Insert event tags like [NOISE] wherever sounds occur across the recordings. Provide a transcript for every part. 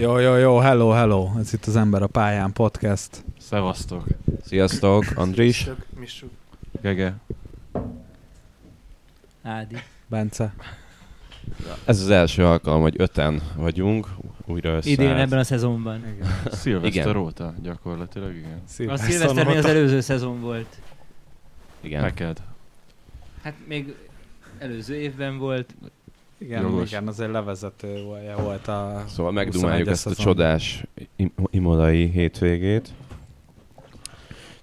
Jó, jó, jó, hello, hello. Ez itt az Ember a pályán podcast. Szevasztok. Sziasztok, Andris. Missuk. Gege. Ádi. Bence. Ez az első alkalom, hogy öten vagyunk, újra össze. Idén ebben a szezonban. Szilveszter Igen. óta gyakorlatilag, igen. A Szilveszter még az előző szezon volt. Igen. Neked. Hát még előző évben volt. Igen, Jogos. igen, azért levezető volt- volt a... Szóval megdumáljuk 21-es ezt a csodás im- imolai hétvégét.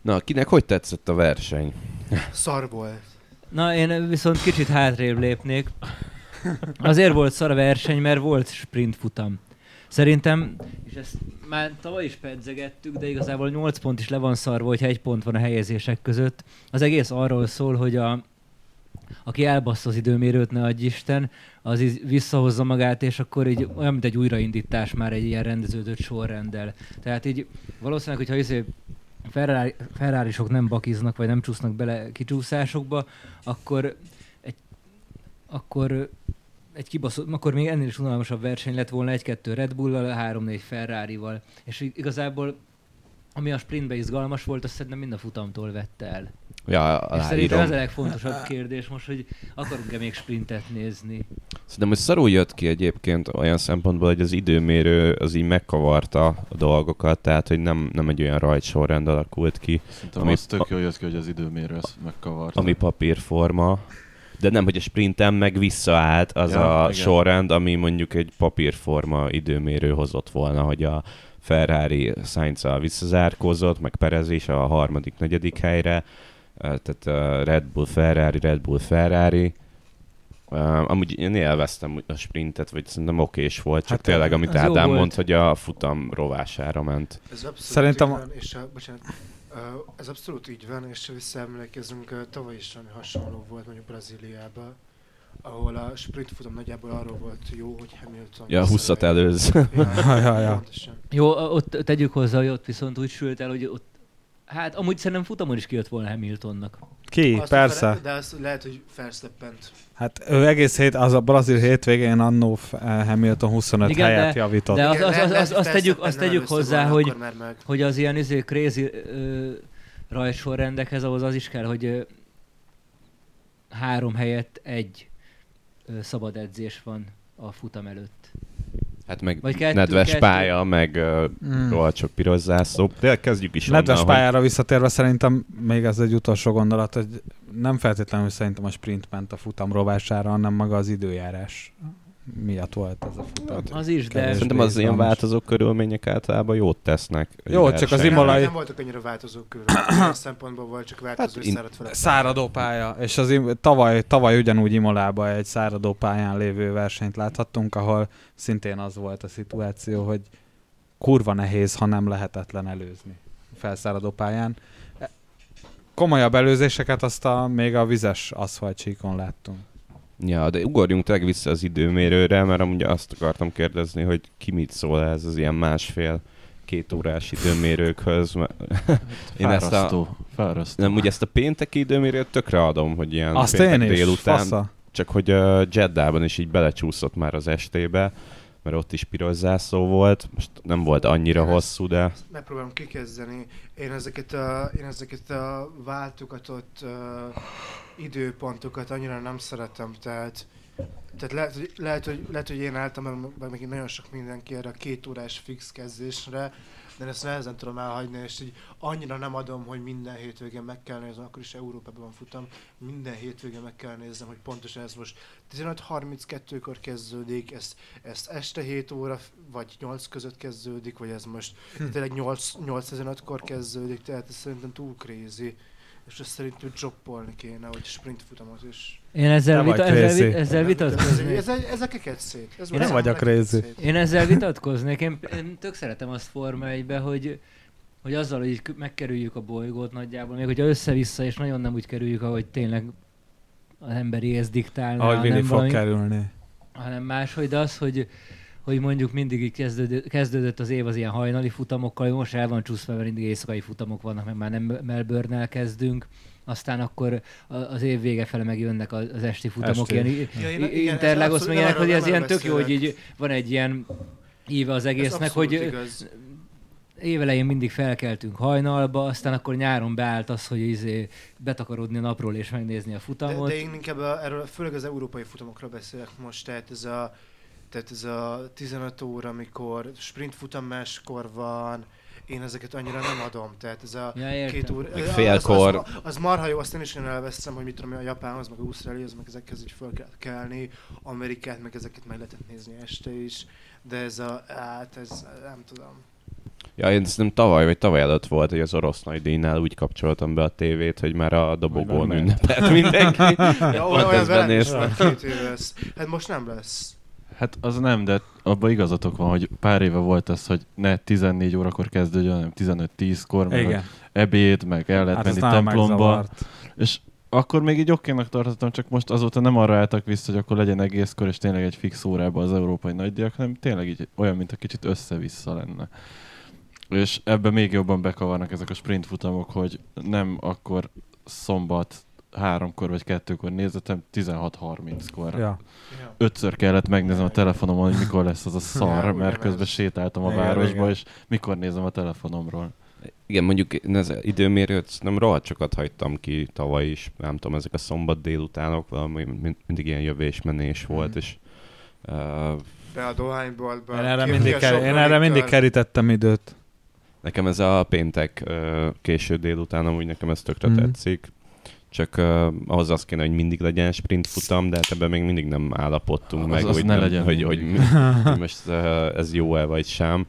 Na, kinek hogy tetszett a verseny? Szar volt. Na, én viszont kicsit hátrébb lépnék. Azért volt szar a verseny, mert volt sprint futam. Szerintem, és ezt már tavaly is pedzegettük, de igazából 8 pont is le van szarva, hogyha egy pont van a helyezések között. Az egész arról szól, hogy a, aki elbassza az időmérőt, ne adj Isten, az így visszahozza magát, és akkor így olyan, mint egy újraindítás már egy ilyen rendeződött sorrenddel. Tehát így valószínűleg, hogyha izé Ferrari, Ferrari-sok nem bakiznak, vagy nem csúsznak bele kicsúszásokba, akkor egy, akkor egy kibaszott, akkor még ennél is unalmasabb verseny lett volna egy-kettő Red Bull-val, három-négy Ferrari-val. És igazából ami a sprintbe izgalmas volt, azt szerintem mind a futamtól vette el. Ja, És szerintem ez a legfontosabb kérdés most, hogy akarunk-e még sprintet nézni. Szerintem, hogy szarul jött ki egyébként olyan szempontból, hogy az időmérő az így megkavarta a dolgokat, tehát hogy nem, nem egy olyan rajtsorrend alakult ki, Szerintem Ami- az tök jól jött ki, hogy az időmérő ezt megkavarta. ami papírforma. De nem, hogy a sprinten meg visszaállt az Ja, a igen. sorrend, ami mondjuk egy papírforma időmérő hozott volna, hogy a Ferrari sainz visszazárkózott, meg Perez is a harmadik, negyedik helyre, eh, tehát a Red Bull Ferrari, Red Bull Ferrari. Uh, amúgy én élveztem a sprintet, vagy szerintem okés volt, csak Hát, tényleg, amit Ádám mondta, hogy a futam rovására ment. Ez abszolút Szerintem- így van, és a, bocsánat, ez abszolút így van, és visszaemlékezünk, ö, tavaly is valami hasonló volt mondjuk Brazíliában, ahol a sprint futam nagyjából arról volt jó, hogy Hamilton... Ja, 20 előz. Ja, Ja, ja. Jó, ott tegyük hozzá, hogy ott viszont úgy sült el, hogy ott Hát amúgy szerintem futamon is kijött volna Hamiltonnak. Ki? Azt Persze. fel- De azt lehet, hogy felszleppent. Hát ő egész hét, az a brazil hétvégén annó eh, Hamilton 25 Igen, helyet de- javított. de az- az- lehet, az- lehet, azt tegyük- azt tegyük hozzá, hogy-. Hogy az ilyen izé crazy ö, rajtsorrendekhez ahhoz az is kell, hogy ö, három helyett egy szabad edzés van a futam előtt. Hát meg Vagy kettő- nedves kettő. pálya, meg uh, Mm. rohadt sok piros zászló. De kezdjük is Nedves onnan, hogy- pályára visszatérve szerintem még ez egy utolsó gondolat, hogy nem feltétlenül szerintem a sprint ment a futam rovására, hanem maga az időjárás miatt volt ez a futam. Az is, de. Szerintem az ilyen változó körülmények általában jót tesznek. Jó, csak az. Imolai- Nem voltak annyira változók körül. Ilyen szempontból volt csak változó Hát és in- száradt fel. Száradó pálya, és az im- tavaly, tavaly ugyanúgy Imolában egy száradó pályán lévő versenyt láthattunk, ahol szintén az volt a szituáció, hogy kurva nehéz, ha nem lehetetlen előzni felszáradó pályán. E- Komolyabb előzéseket azt a, még a vizes aszfaltsíkon láttunk. Ja, de ugorjunk tényleg vissza az időmérőre, mert amúgy azt akartam kérdezni, hogy ki mit szól ez az ilyen másfél két órás időmérőkhöz. mert- Én ezt a, Fárasztó. Fárasztó. nem, ugye ezt a pénteki időmérőt tökre adom, hogy ilyen Azt péntek én is, délután, fasza. csak hogy uh, Jeddában is így belecsúszott már az estébe, mert ott is piros zászló volt, most nem volt annyira Igen, hosszú, de Megpróbálom kikezdeni. Én ezeket a, én ezeket a váltogatott uh, időpontokat annyira nem szeretem, tehát tehát lehet, hogy, lehet, hogy, lehet, hogy én álltam, meg, meg nagyon sok mindenki erre a két órás fix kezdésre, de ezt nehezen tudom elhagyni, és így annyira nem adom, hogy minden hétvégén meg kell néznem, akkor is Európában futam, minden hétvégén meg kell néznem, hogy pontosan ez most 15.32-kor kezdődik, ez, ez este 7 óra vagy 8 között kezdődik, vagy ez most tényleg 8, 8.15-kor kezdődik, tehát ez szerintem túl crazy. És ezt szerintem droppolni kéne, hogy sprint futamot is. én ezzel, vita, ezzel, ezzel vitatkoznék. Ez, ez, ezeket szét. Ez Én ez nem vagyok crazy. Én ezzel vitatkoznék. Én, én tök szeretem azt Forma 1 hogy, hogy azzal, hogy megkerüljük a bolygót nagyjából, még hogyha össze-vissza, és nagyon nem úgy kerüljük, ahogy tényleg az emberi ész diktálna, Ahogy hanem, Willi fog valami, kerülni. hanem máshogy, de az, hogy, hogy mondjuk mindig így kezdődött, kezdődött az év az ilyen hajnali futamokkal, most el van csúszva, mert mindig éjszakai futamok vannak, meg már nem Melbourne-nel kezdünk, aztán akkor az év vége fele megjönnek az az esti futamok, Esti. ilyen Ja, Interlagos, meg ilyenek, hogy ez ilyen tök jó, hogy így van egy ilyen íve az egésznek, hogy igaz. évelején mindig felkeltünk hajnalba, aztán akkor nyáron beállt az, hogy izé betakarodni a napról és megnézni a De, futamot. de én inkább a, erről, főleg az európai futamokról beszélek most, tehát ez a, tehát ez a 15 óra, amikor sprint futam máskor van, én ezeket annyira nem adom, tehát ez a Ja, értem. két óra... Meg félkor. Az, az, az, marha jó, azt én is nagyon elveszem, hogy mit tudom, én, a Japánhoz, meg Ausztráliához, meg ezekhez így föl kell kelni, Amerikát, meg ezeket meg lehetett nézni este is, de ez a, hát ez, nem tudom. Ja, én szerintem tavaly vagy tavaly előtt volt, hogy az orosz nagydíjnál úgy kapcsoltam be a tévét, hogy már a dobogón ünnepelt mindenki. Ja, olyan ezt velem is volt két éve lesz. Hát most nem lesz. Hát az nem, de abban igazatok van, hogy pár éve volt ez, hogy ne 14 órakor kezdődjön, hanem 15-10-kor, meg ebéd, meg el lehet Hát menni templomba. És akkor még így okénak tartottam, csak most azóta nem arra álltak vissza, hogy akkor legyen egészkor, és tényleg egy fix órában az európai nagydíjak, hanem tényleg így olyan, mint a kicsit össze-vissza lenne. És ebbe még jobban bekavarnak ezek a sprint futamok, hogy nem akkor szombat háromkor vagy kettőkor nézetem, 16.30-kor. Ja. Ötször kellett megnézem a telefonomon, hogy mikor lesz az a szar, Ja, mert közben sétáltam a Igen, városba, igen. és mikor nézem a telefonomról. Igen, mondjuk az időmérőt nem rohadt sokat hagytam ki tavaly is, nem tudom, ezek a szombat délutánok, valami mind- mindig ilyen jövés-menés volt, Mhm. és uh, Be a dohányboltba. Én erre mindig, ker- én erre mindig kerítettem időt. nekem ez a péntek uh, késő délután, amúgy nekem ez tökre Mhm. tetszik. Csak uh, ahhoz az kéne, hogy mindig legyen sprint futam, de hát ebben még mindig nem állapodtunk Az- meg, az hogy, ne nem, legyen hogy, hogy, mindig. hogy most uh, ez jó-e vagy sem.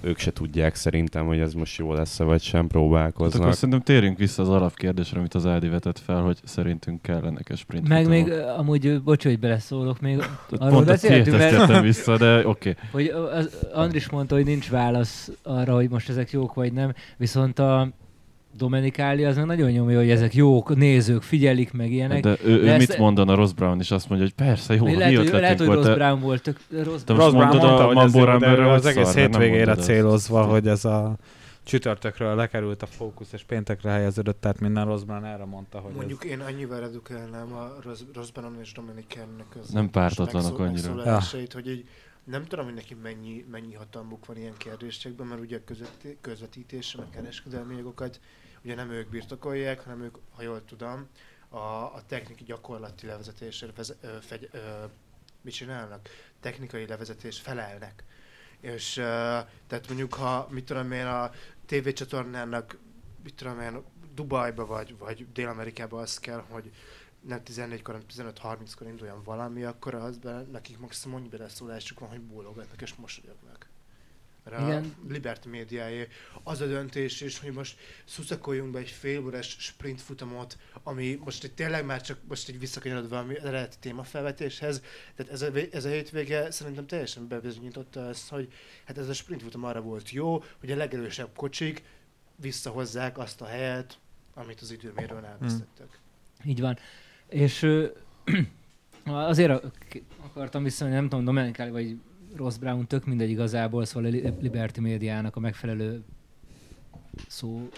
Ők se tudják szerintem, hogy ez most jó lesz-e vagy sem, Hát próbálkoznak. akkor szerintem térjünk vissza az alapkérdésre, amit az Ádi vetett fel, hogy szerintünk kellenek a sprint Meg futamok. még, amúgy, bocs, hogy beleszólok, még arról Pont beszéltünk, mert tettem vissza, de oké. Okay. hogy az Andris mondta, hogy nincs válasz arra, hogy most ezek jók vagy nem, viszont a Domenikáli az meg nagyon nyomja, hogy ezek jók, nézők, figyelik meg ilyenek. De ő, ő De mit ezt- mondana Ross Brown is? Azt mondja, hogy persze, jó, lehet, hogy, lehet, hogy volt. Ross Brown volt. Tök, Ross, De most Ross Brown mondta, hogy ez jó, de az egész hétvégére célozva, hogy ez a csütörtökről lekerült a fókusz, és péntekre helyeződött, tehát minden Ross Brown erre mondta, hogy Mondjuk én annyival redukálnám a Ros- Rosbanon és Dominikennek az Nem pártatlanok annyira. megszólalásait, hogy így nem tudom, hogy neki mennyi, mennyi hatalmuk van ilyen kérdésekben, mert ugye a közvetítése, meg kereskedelmi jogokat ugye nem ők birtokolják, hanem ők, ha jól tudom, a, a technikai gyakorlati levezetésre veze, ö, fegy, ö, mit csinálnak? Technikai levezetés felelnek. És ö, tehát mondjuk, ha mit tudom én, a tévécsatornának, mit tudom én, Dubajba vagy, vagy Dél-Amerikába az kell, hogy nem 14-kor, hanem 15-30-kor induljon valami, akkor az be, nekik maximum annyi beleszólásuk van, hogy bólogatnak és mosolyognak. Mert a Igen. Liberty médiáé az a döntés is, hogy most szuszakoljunk be egy fél órás sprint futamot, ami most egy tényleg már csak most egy visszakanyarodva valami eredeti témafelvetéshez, tehát ez a, ez a hétvége szerintem teljesen bebizonyította ezt, hogy hát ez a sprint futam arra volt jó, hogy a legerősebb kocsik visszahozzák azt a helyet, amit az időmérőn elvesztettek. Így van. És ö, [CLEARS THROAT] azért a- akartam visszamenni, nem tudom, Domenikáli vagy Ross Brown, tök mindegy igazából, szóval a Li- Liberty médiának a megfelelő szó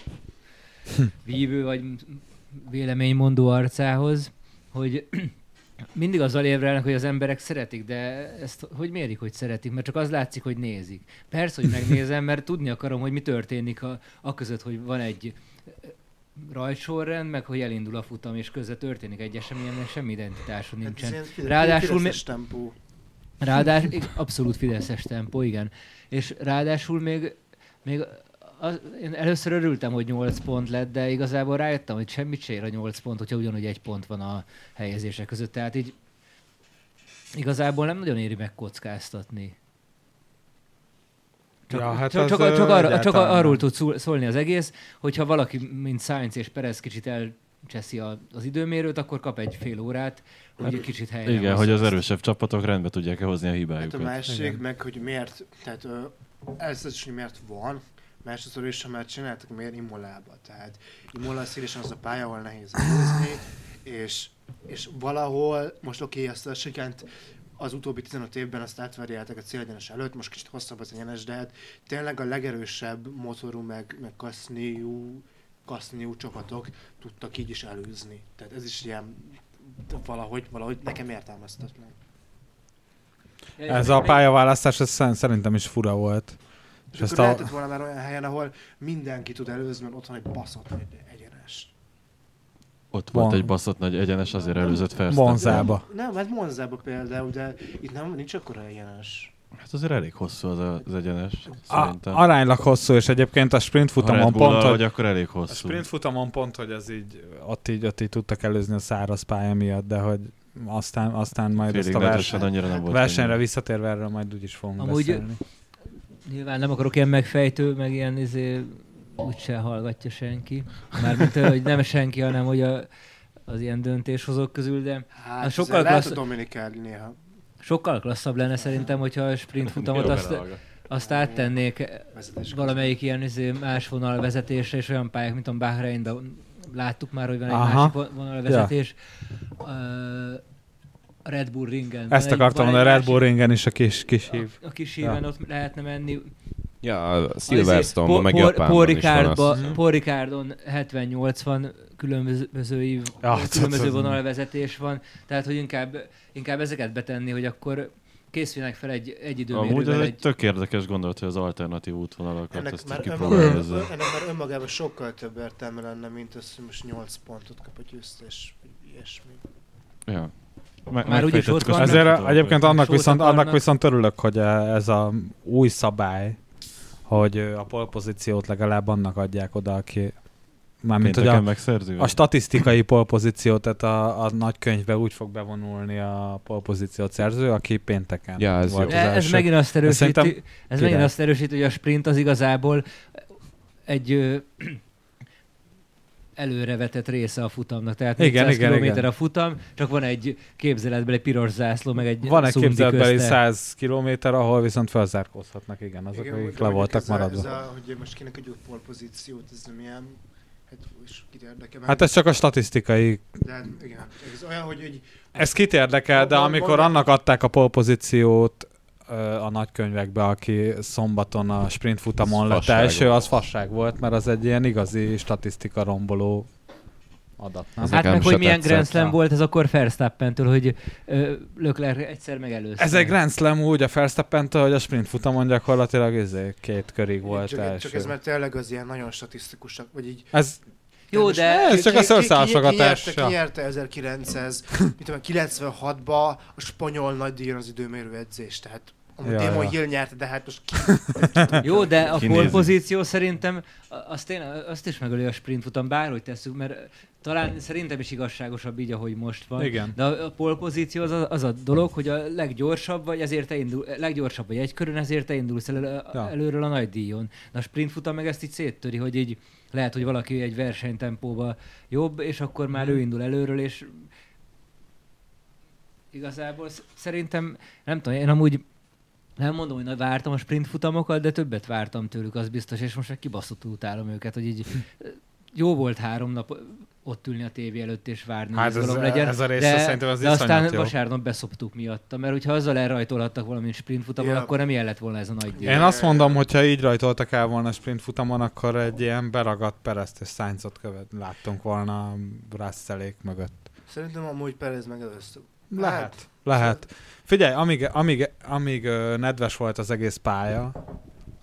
vívő vagy véleménymondó arcához, hogy mindig azzal érvelnek, hogy az emberek szeretik, de ezt hogy mérik, hogy szeretik? Mert csak az látszik, hogy nézik. Persze, hogy megnézem, mert tudni akarom, hogy mi történik a, a között, hogy van egy rajtsorrend, meg hogy elindul a futam, és közben történik egy esemény, aminek semmi identitása Hát ez nincsen. ilyen Ráadásul fideszes tempó. Ráadásul abszolút fideszes tempó, igen. És ráadásul még, még az, én először örültem, hogy 8 pont lett, de igazából rájöttem, hogy semmit se ér a 8 pont, hogyha ugyanúgy egy pont van a helyezések között. Tehát így igazából nem nagyon éri megkockáztatni. Csak, Ja, hát csak, csak, ö, csak, arra, csak egyáltalán arról tud szól- szólni az egész, hogyha valaki, mint Sainz és Perez kicsit elcseszi a, az időmérőt, akkor kap egy fél órát, hogy egy kicsit helyre Igen, hogy az azt. erősebb csapatok rendbe tudják-e hozni a Hát a hibájukat. másik Igen. meg, hogy miért, tehát ö, először is, hogy miért van, másodszor is, ha már csináltak, miért Imolába. Tehát Imola szélesen az a pálya, ahol nehéz nézni, és, és valahol, most oké, okay, azt a sikánt az utóbbi 15 évben azt átverjeltek a célegyenes előtt, most kicsit hosszabb az egyenes, de hát tényleg a legerősebb motorú, meg, meg kaszniú, kaszniú csapatok tudtak így is előzni. Tehát ez is ilyen valahogy, valahogy nekem értelmeztetlen. Ez a pályaválasztás ez szer- szerintem is fura volt. És ezt akkor a- lehetett volna már olyan helyen, ahol mindenki tud előzni, mert ott van egy baszott nagy egyenes. Ott volt Van. egy baszott nagy egyenes, azért előzött Verstappen. Monzába. Nem, hát Monzába például, de itt nem, nincs akkora egyenes. Hát azért elég hosszú az a- az egyenes, A, szerintem. aránylag hosszú, és egyébként a sprint futamon pont, vagy, hogy akkor elég a hosszú. sprint futamon pont, hogy ez így, ott így, ott így tudtak előzni a száraz pálya miatt, de hogy aztán, aztán majd Félig ezt a verseny, annyira nem volt. versenyre könnyű. visszatérve erről majd úgyis fogunk Amúgy- beszélni. Nyilván nem akarok ilyen megfejtő, meg ilyen izé, úgyse hallgatja senki. Mármint, hogy nem senki, hanem hogy a, az ilyen döntéshozók közül, de Hát, Az sokkal lehet klassz- a Dominikálni néha sokkal klasszabb lenne szerintem, hogyha a sprint futamot azt, azt áttennék valamelyik ilyen izé, más vonalvezetésre, és olyan pályák, mint a Bahreinben láttuk már, hogy van egy Aha. másik vo- vonalvezetés. Ö, A Red Bull ringen. Ezt akartam a Red Bull ringen is a kis, kis hív. A, a kis híven ott lehetne menni. Ja, a Silverstone-ban, meg Japánban Paul is van Ricardba- az. Paul Ricardon 70-80 különböző, év, Ja, különböző vonalvezetés van, tehát hogy inkább, inkább ezeket betenni, hogy akkor készülnek fel egy, egy Amúgy időmérővel ez egy egy... tök érdekes gondolat, hogy az alternatív útvonalakat ennek ezt már, így önmagában, kipróbálni. ennek már önmagában sokkal több értelme lenne, mint az, hogy most 8 pontot kap a győztes, vagy ilyesmi. Ja. Me- Már úgyis ott a van. Ezért egyébként annak viszont, annak viszont örülök, hogy ez a új szabály, hogy a polpozíciót legalább annak adják oda, aki Mármint, hogy a, megszerzi? a statisztikai polpozíciót, tehát a, a nagy könyvbe úgy fog bevonulni a polpozíciót szerző, aki pénteken Ja, ez volt jó. ez első. megint azt erősíti, ez megint azt erősíti, hogy a sprint az igazából egy ö, előrevetett része a futamnak. Tehát Igen, 400 igen, kilométer igen. a futam, csak van egy képzeletbeli piros zászló, meg egy Van egy képzeletbeli közte. 100 kilométer, ahol viszont felzárkózhatnak, igen, azok, Igen, akik le voltak ez a- maradva. Ez a, hogy most kinek egy pole pozíciót, ez nem ilyen, hát érdekel. Hát ez csak a statisztikai De igen, ez olyan, hogy egy Ez kit érdekel, de amikor annak adták a polpozíciót a nagykönyvekbe, aki szombaton a sprint futamon lett első, az fasság volt, mert az egy ilyen igazi statisztika romboló adat. Nem? Ez Hát meg, hogy milyen. Grand Slam volt ez akkor Verstappentől, hogy ö, Leclerc egyszer megelőzte. Ez egy Grand Slam úgy a verstappen hogy a sprint futamon gyakorlatilag izé, két körig volt csak, első. csak ez már tényleg az ilyen nagyon statisztikusak, vagy így Ez, Jó, de ez csak a ki- ki- nyerte 1996-ba a spanyol nagydíjon az időmérő edzést, tehát amúgy Ja, Damon ja. Hill nyerte, de hát most ki, [LAUGHS] Jó, de a Kinézi. pole pozíció szerintem a- azt, én, azt is megöli a sprint futam, bárhogy tesszük, mert talán szerintem is igazságosabb így, ahogy most van. igen. De a a pole pozíció az a, az a dolog, hogy a leggyorsabb vagy, ezért te indul, leggyorsabb vagy egy körön, ezért te indulsz elő, Ja. előről a nagy díjon. De a sprint futam meg ezt így széttöri, hogy így lehet, hogy valaki egy versenytempóba jobb, és akkor már ő indul előről, és igazából sz- szerintem, nem tudom, én amúgy nem mondom, hogy na- vártam a sprint futamokat, de többet vártam tőlük, az biztos, és most egy kibaszott utálom őket, hogy így jó volt három nap ott ülni a tévé előtt és várni, Hát ez, legyen. ez a rész de, szerintem az de aztán jó. vasárnap beszoptuk miatta, mert hogyha azzal elrajtolhattak valamint sprint futamon, Ja. akkor nem ilyen lett volna ez a nagy díj. Én azt mondom, hogy ha így rajtoltak el volna a sprint futamon, akkor egy ilyen beragadt Perezt és Sainzot követ láttunk volna a Russellék mögött. szerintem amúgy Perez megelőzte. Lehet. Lehet. Figyelj, amíg, amíg, amíg nedves volt az egész pálya,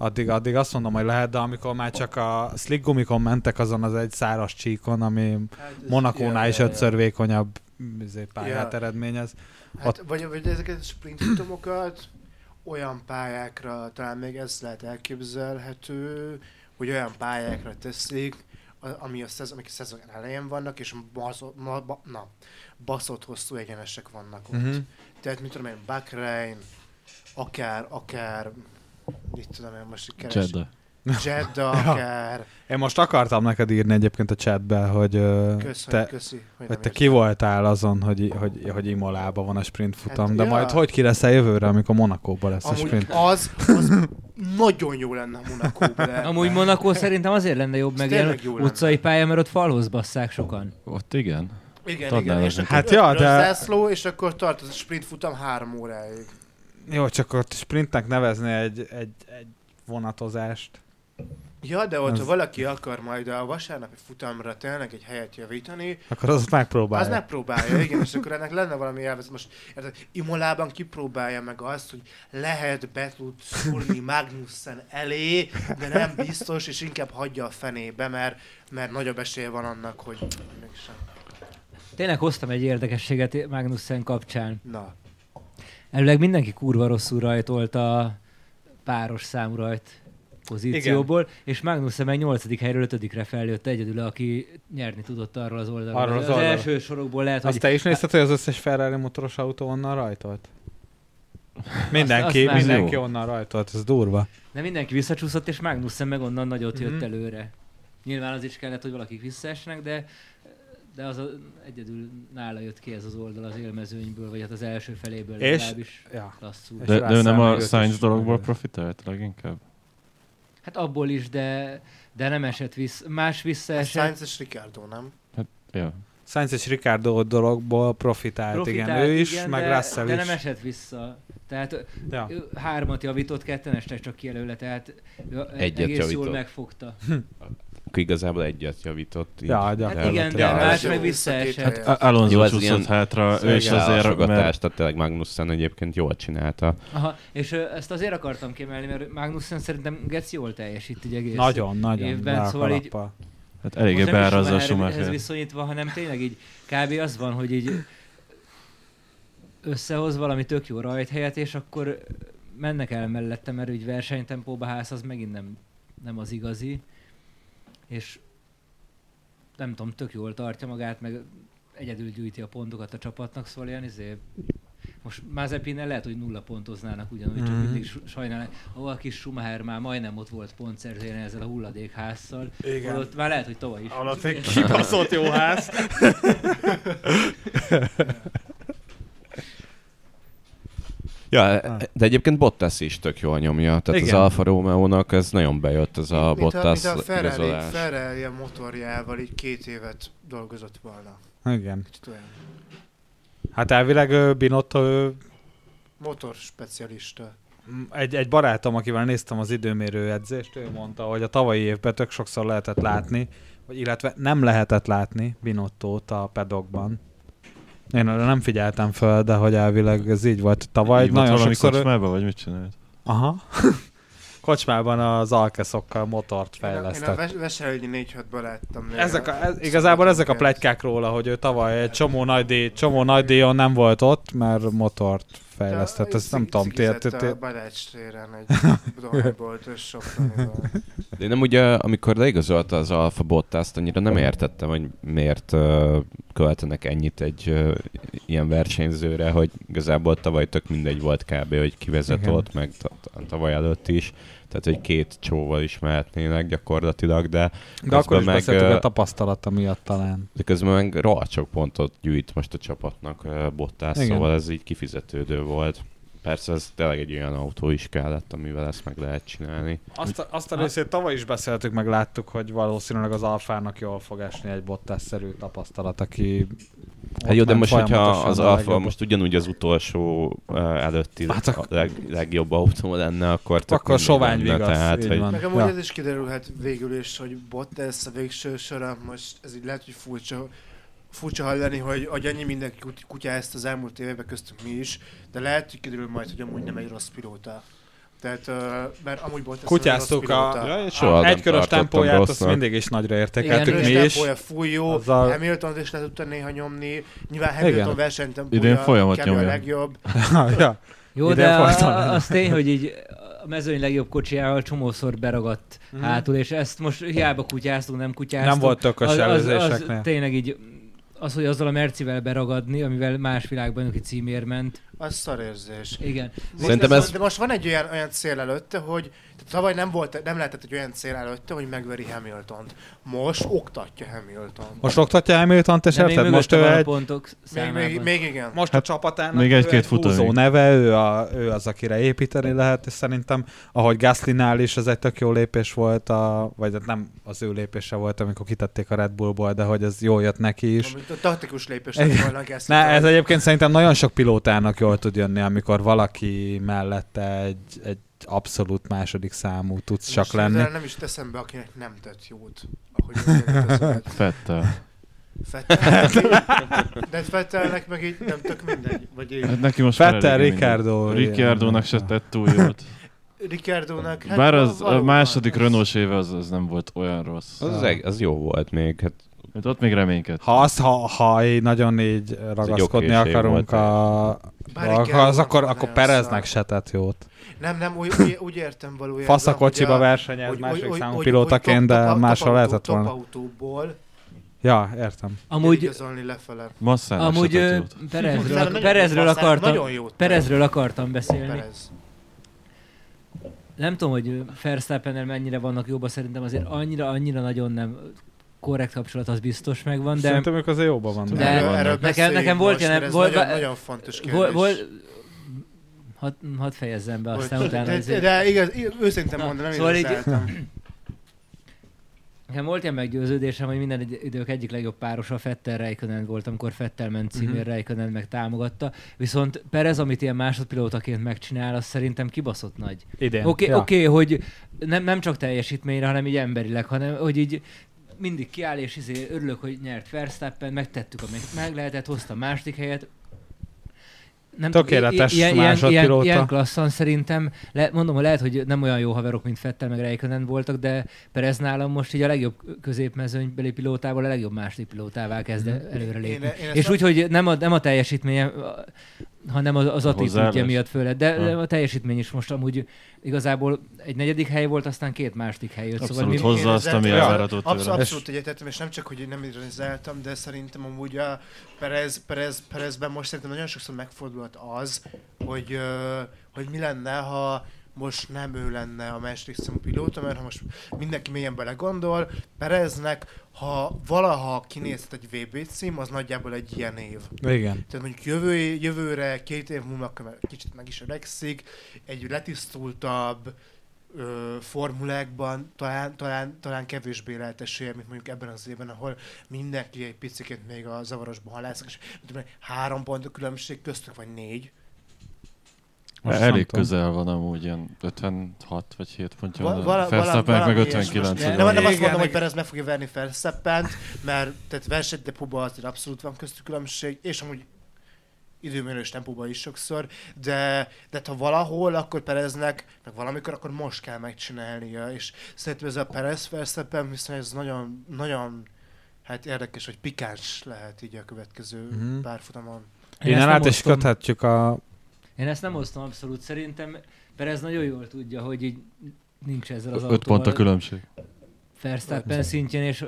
addig, addig azt mondom, hogy lehet, de amikor már csak a slick gumikon mentek azon az egy száraz csíkon, ami Hát Monakónál is ötször vékonyabb izé, pályát Ja. eredményez. Hát, vagy, vagy ezeket a sprint futamokat olyan pályákra, talán még ez lehet elképzelhető, hogy olyan pályákra teszik, ami a szezon, amik a szezon elején vannak, és baszott, ma, ba, na, baszott hosszú egyenesek vannak ott. Uh-huh. Tehát, mit tudom én, Bahrain, akár, akár, mit tudom én, most keres. Jeddah. Jeddah, [LAUGHS] Ja. akár. Én most akartam neked írni egyébként a chatbe, hogy, Kösz, te, köszi. Hogy hogy te ki voltál azon, hogy, hogy, hogy Imolában van a sprint futam, Hát, de ja. majd hogy ki leszel jövőre, amikor Monakóban lesz a Amúgy sprint? az, az nagyon jó lenne Monaco, de... [LAUGHS] Amúgy Monaco szerintem azért lenne jobb, meg ilyen lenne. utcai pálya, mert ott falhoz basszák sokan. Ott igen. Igen, Tudnál igen, és Hát ja, de- zászló, és akkor tart az a sprint futam három óráig. Jó, csak ott sprintnek nevezni egy, egy, egy vonatozást. Ja, de ott, ha valaki akar majd a vasárnapi futamra tényleg egy helyet javítani, Akkor az megpróbálja. az megpróbálja, igen, és akkor ennek lenne valami elvesz. Most érted, Imolában kipróbálja meg azt, hogy lehet be tud szúrni [LAUGHS] Magnussen elé, de nem biztos, és inkább hagyja a fenébe, mert, mert nagyobb esélye van annak, hogy mégsem. Tényleg hoztam egy érdekességet Magnussen kapcsán. Na, Előleg mindenki kurva rosszul rajtolt a páros számú rajt pozícióból, Igen. és Magnussen meg 8. helyről 5. feljött egyedül, aki nyerni tudott arról az oldalról. Arról az az oldalról. első sorokból lehet, Azt hogy te is nézted, hogy az összes Ferrari motoros autó onnan rajtolt? Mindenki, azt már mindenki jó. onnan rajtolt, ez durva. de mindenki visszacsúszott, és Magnussen meg onnan nagyot jött Mhm. előre. Nyilván az is kellett, hogy valakik visszaesnek, de de az a, egyedül nála jött ki ez az oldal az élmezőnyből, vagy hát az első feléből És- legalábbis Ja. lasszul. De, de ő nem a is dologból profitált leginkább? Hát abból is, de, de nem esett vissza. Más visszaesett. Sainz és Ricardo, nem? Ja. Sainz és Ricardo dologból profitált, Profitált, igen, ő is, igen, meg de, Russell de is. nem esett vissza. Tehát Ja. ő hármat javított, ketten estek csak ki előle, tehát ő Egyet egész javított. jól megfogta. [LAUGHS] Akkor igazából egyet javított. így. Ja, Hát gyakorlatilag. igen, de más meg visszaesett. Hát. Alonso Jó, csúszott hátra, ő is azért, mert tehát tényleg Magnussen egyébként jól csinálta. aha, és ezt azért akartam kiemelni, mert Magnussen szerintem Geci jól teljesít így egész Nagyon, nagyon. évben, szóval így- hát eléggé beárazza a Schumacher. viszonyítva, hanem tényleg így kb. az van, hogy így összehoz valami tök jó rajthelyet, és akkor mennek el mellette, mert úgy versenytempóba ház az megint nem, nem az igazi. És nem tudom, tök jól tartja magát, meg egyedül gyűjti a pontokat a csapatnak, szóval ilyen izé, most Mazepinnel lehet, hogy nulla pontoznának ugyanúgy, csak Mhm. mindig sajnálnak. Ahol a kis Schumacher már majdnem ott volt pontszerzőjén ezzel a hulladékházzal. Igen. Ott már lehet, hogy tavaly is. Alatt egy kibaszott jó ház. [LAUGHS] Ja, Ah. de egyébként Bottas is tök jól nyomja. Tehát Igen. az Alfa Romeo-nak ez nagyon bejött, ez a mint, Bottas mint a Ferrari, igazolás. Ferrari a motorjával így két évet dolgozott volna. Igen. Kicsit olyan. Hát elvileg Binotto, ő, Motor specialista. egy, egy barátom, akivel néztem az időmérő edzést, ő mondta, hogy a tavalyi évben tök sokszor lehetett látni, vagy illetve nem lehetett látni Binottót a pedokban. Én arra nem figyeltem föl, de hogy elvileg ez így volt tavaly. Így nagyon sokszor... kocsmába, vagy mit csinált? Aha. [LAUGHS] Kocsmában az alkeszokkal motort Én a, én a fejlesztett. Ves- Veselgyi 4-6-ban láttam. Ezek a, ez, igazából ezek a pletykák róla, hogy ő tavaly egy csomó nagy, díj, csomó nagy díjon nem volt ott, mert motort fejlesztett. Ezt nem tudom, ti, a Balács téren egy [LAUGHS] dohányboltos soktanival. De én nem ugye, amikor leigazolta az Alfa Bottas-t, annyira nem értettem, hogy miért uh, költenek ennyit egy uh, ilyen versenyzőre, hogy igazából tavaly tök mindegy volt kb., hogy kivezet ott, meg tavaly előtt is. Tehát, hogy két csóval is mehetnének gyakorlatilag, de, de akkor is meg, beszéltük a tapasztalata miatt talán. de közben meg rohadt sok pontot gyűjt most a csapatnak Bottas, szóval ez így kifizetődő volt. Persze ez tényleg egy olyan autó is kellett, amivel ezt meg lehet csinálni. Azt a, azt a részét tavaly is beszéltük, meg láttuk, hogy valószínűleg az Alfának jól fog esni egy Bottas-szerű tapasztalat, aki Hát jó, de most, hogyha az Alfa legjobb. most ugyanúgy az utolsó uh, előtti Hát hát ak- a leg, legjobb autó lenne, akkor tök Akkor sovány lenne, vigasz, tehát, így hogy. Meg amúgy Ja. ez is kiderülhet végül is, hogy Bottas a végső soron, most ez így lehet, hogy furcsa, furcsa hallani, hogy, hogy annyi mindenki kut- kutyázt az elmúlt években köztünk mi is, de lehet, hogy kiderül majd, hogy amúgy nem egy rossz pilóta. Tehát, uh, mert amúgy egy Kutyáztuk rossz a. Ja, soha a egykörös tempóját, azt mindig is nagyra értékeltük Igen, mi is. tempója, fúj jó, Azzal- Hamilton is le tudta néha nyomni, nyilván Hamilton Igen. versenytempója Idén folyamat kb. a nyomja. legjobb. [LAUGHS] ja. Jó, Idén de a, az tény, hogy így a mezőny legjobb kocsijával csomószor beragadt Mhm. hátul, és ezt most hiába kutyáztunk, nem kutyáztunk. Nem volt tökös az, az, az tényleg így az, hogy azzal a Mercivel beragadni, amivel más világbajnoki címért ment. Az szarérzés. Igen. Most Szerintem ez... De most van egy olyan, olyan cél előtte, hogy tehát tavaly nem, volt, nem lehetett egy olyan cél előtte, hogy megveri Hamiltont. Most oktatja Hamilton. Most oktatja Hamilton-t, érted? Most ő egy, pontok még, még, még igen. most Hát a csapatának még egy-két húzó neve, ő, a, ő az, akire építeni lehet, és szerintem, ahogy Gaslinál is ez egy tök jó lépés volt, a, vagy hát nem az ő lépése volt, amikor kitették a Red Bullból, de hogy ez jól jött neki is. A taktikus lépés lett volna Gasly-től. Ne, ez egyébként szerintem nagyon sok pilótának jól jól tud jönni, amikor valaki mellette egy, egy abszolút második számú tudsz csak Most lenni. hirtelen nem is teszem be, akinek nem tett jót. Ahogy Fettel. Fettel. De Fettelnek meg így nem tök mindegy. Vagy így. Hát neki most Fettel, Ricardo, mindegy. Ricciardónak se tett túl jót. Ricardónak, hát Bár az a második Renault éve az, az nem volt olyan rossz. Az, az, az jó volt még. Hát Hát ott még reménykedtem. Ha azt, ha, ha így nagyon így ragaszkodni akarunk a... A az akkor, akkor Pereznek se tett jót. Nem, nem, úgy, úgy, úgy értem valójában. Fasz a kocsiba versenyez hogy- számú pilótaként, de top- máshol lehetett volna. Autóból Ja, értem. Amúgy, igazolni lefele. Masszának amúgy ö. Perezről, Perezről akartam, Perezről akartam beszélni. Perez. Nem tudom, hogy Verstappennel mennyire vannak jóba, szerintem azért annyira, annyira nagyon nem korrekt kapcsolat, az biztos megvan, de Szerintem ők azért jóban vannak. De- erről, vannak. erről Nekem- nekem volt most, ilyen- volt- nagyon, nagyon fontos kérdés. vol, vol, hadd had fejezzem be, aztán utána... de, azért- de igaz, őszintén mondom, nem szóval így-. Nekem volt ilyen meggyőződésem, hogy minden idők egyik legjobb párosa Fettel Räikkönen volt, amikor Fettel ment címér, Mhm. uh-huh. Räikkönen meg támogatta. Viszont Perez, amit ilyen másodpilótaként megcsinál, az szerintem kibaszott nagy. Oké, ja. okay, okay, hogy nem, nem csak teljesítményre, hanem így emberileg, hanem hogy így mindig kiáll, és izé örülök, hogy nyert Verstappen, megtettük, amit meg lehetett, hozta a második helyet. Nem tudom, Tökéletes ilyen, ilyen, ilyen, másodpilóta. ilyen klasszan szerintem, le, mondom, hogy lehet, hogy nem olyan jó haverok, mint Fettel meg Räikkönen voltak, de Perez nálam most így a legjobb középmezőnybeli pilótából a legjobb második pilótává kezd Mhm. előre Én- És úgy, hogy nem a, nem a teljesítménye, hanem az, az A attitűdje miatt főleg, de, Ha. de a teljesítmény is most amúgy igazából egy negyedik hely volt, aztán két második hely jött. Abszolút Szóval mi, hozza azt, ami elváratott absz-. Abszolút egyetettem, és nem csak, hogy nem ironizáltam, de szerintem amúgy a Perez, Perez, Perezben most szerintem nagyon sokszor megfordulhat az, hogy, hogy mi lenne, ha most nem ő lenne a második számú pilóta, mert ha most mindenki mélyen belegondol, Pereznek, ha valaha kinézhet egy VB cím, az nagyjából egy ilyen év. Igen. Tehát mondjuk jövő, jövőre, két év múlva, kicsit meg is öregszik, egy letisztultabb ö, formulákban talán, talán, talán kevésbé lehet esélye, mint mondjuk ebben az évben, ahol mindenki egy picit még a zavarosban halászik, és három pont a különbség köztük, vagy négy. Most nem Elég közel van amúgy, ilyen 56 vagy 7 pontja Va- van. vala- Verstappen meg valami ilyesmi. 59 Most vagy Nem, nem valami. azt mondom, hogy. Perez meg fogja verni Verstappent, mert tehát versenydepóban azért abszolút van köztük különbség, és amúgy időmérős tempóban is sokszor, de, de ha valahol, akkor Pereznek, meg valamikor, akkor most kell megcsinálnia, és szerintem ez a Perez Verstappen viszont ez nagyon, nagyon hát érdekes, hogy pikáns lehet így a következő Mhm. párfutamon. Én Innen ezt át nem is köthetjük a... Én ezt nem osztom abszolút. Szerintem Perez nagyon jól tudja, hogy így nincs ezzel az 5 pont a autóval különbség. Verstappen szintjén, és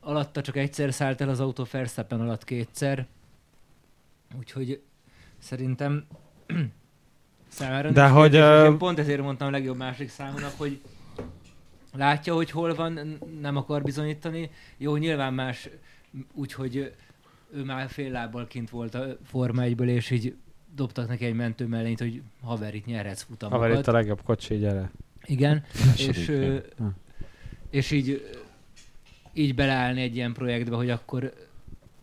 alatta csak egyszer szállt el az autó, Verstappen alatt kétszer. Úgyhogy szerintem [CLEARS THROAT] számára De hogy, kérdés, én pont ezért mondtam a legjobb második számúnak, hogy látja, hogy hol van, nem akar bizonyítani. Jó, nyilván más, úgyhogy ő már fél lábbal kint volt a Forma 1 és így dobtak neki egy mentő mellényt, hogy haver, itt nyerhetsz futamokat. Haver itt a legjobb kocsi, gyere. Igen, és, ö, és így, így beleállni egy ilyen projektbe, hogy akkor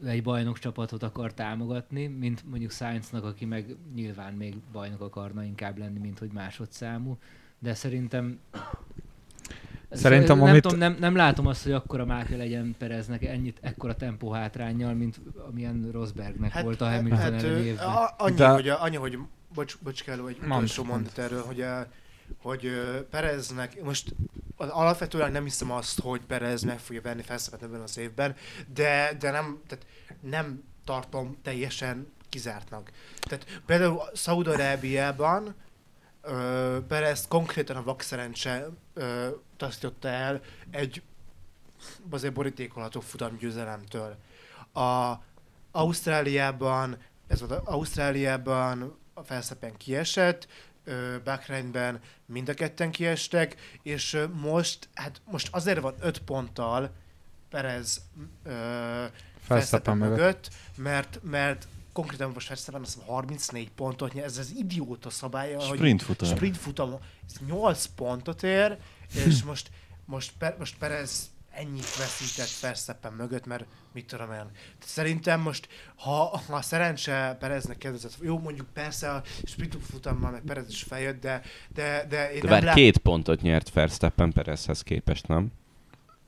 egy bajnok csapatot akar támogatni, mint mondjuk Sainznak, aki meg nyilván még bajnok akarna inkább lenni, mint hogy másodszámú. De szerintem Szerintem, nem, amit- tudom, nem, nem, látom azt, hogy akkora mákja legyen Pereznek ennyit, ekkora tempó hátrányjal, mint amilyen Rosbergnek hát, volt a Hamilton hát, elleni évben. a- annyi, De- hogy, annyi, hogy bocs, bocs kell, egy Mondd, utolsó mondat erről, hogy, a, hogy Pereznek, most alapvetően nem hiszem azt, hogy Perez meg fogja venni Felszepet ebben az évben, de, de nem, tehát nem tartom teljesen kizártnak. Tehát például Szaudarábiában ö, Perez konkrétan a vakszerencse ö, tasztította el egy azért borítékolható futamgyőzelemtől. A Ausztráliában, ez volt Ausztráliában a Felszepen kiesett, ö, Bahreinben mind a ketten kiestek, és most, hát most azért van öt ponttal Perez mögött. mögött, mert, mert konkrétan most Verstappen azt hiszem 34 pontot nyer, ez az idióta szabálya, hogy Sprint futam. sprint futam 8 pontot ér, és most, most, per, most Perez ennyit veszített Verstappen mögött, mert mit tudom én. Szerintem most, ha, ha szerencse Pereznek kedvezett, jó mondjuk persze a sprint futammal meg Perez is feljött, de, de, de én De nem vár, lát... két pontot nyert Verstappen Perezhez képest, nem?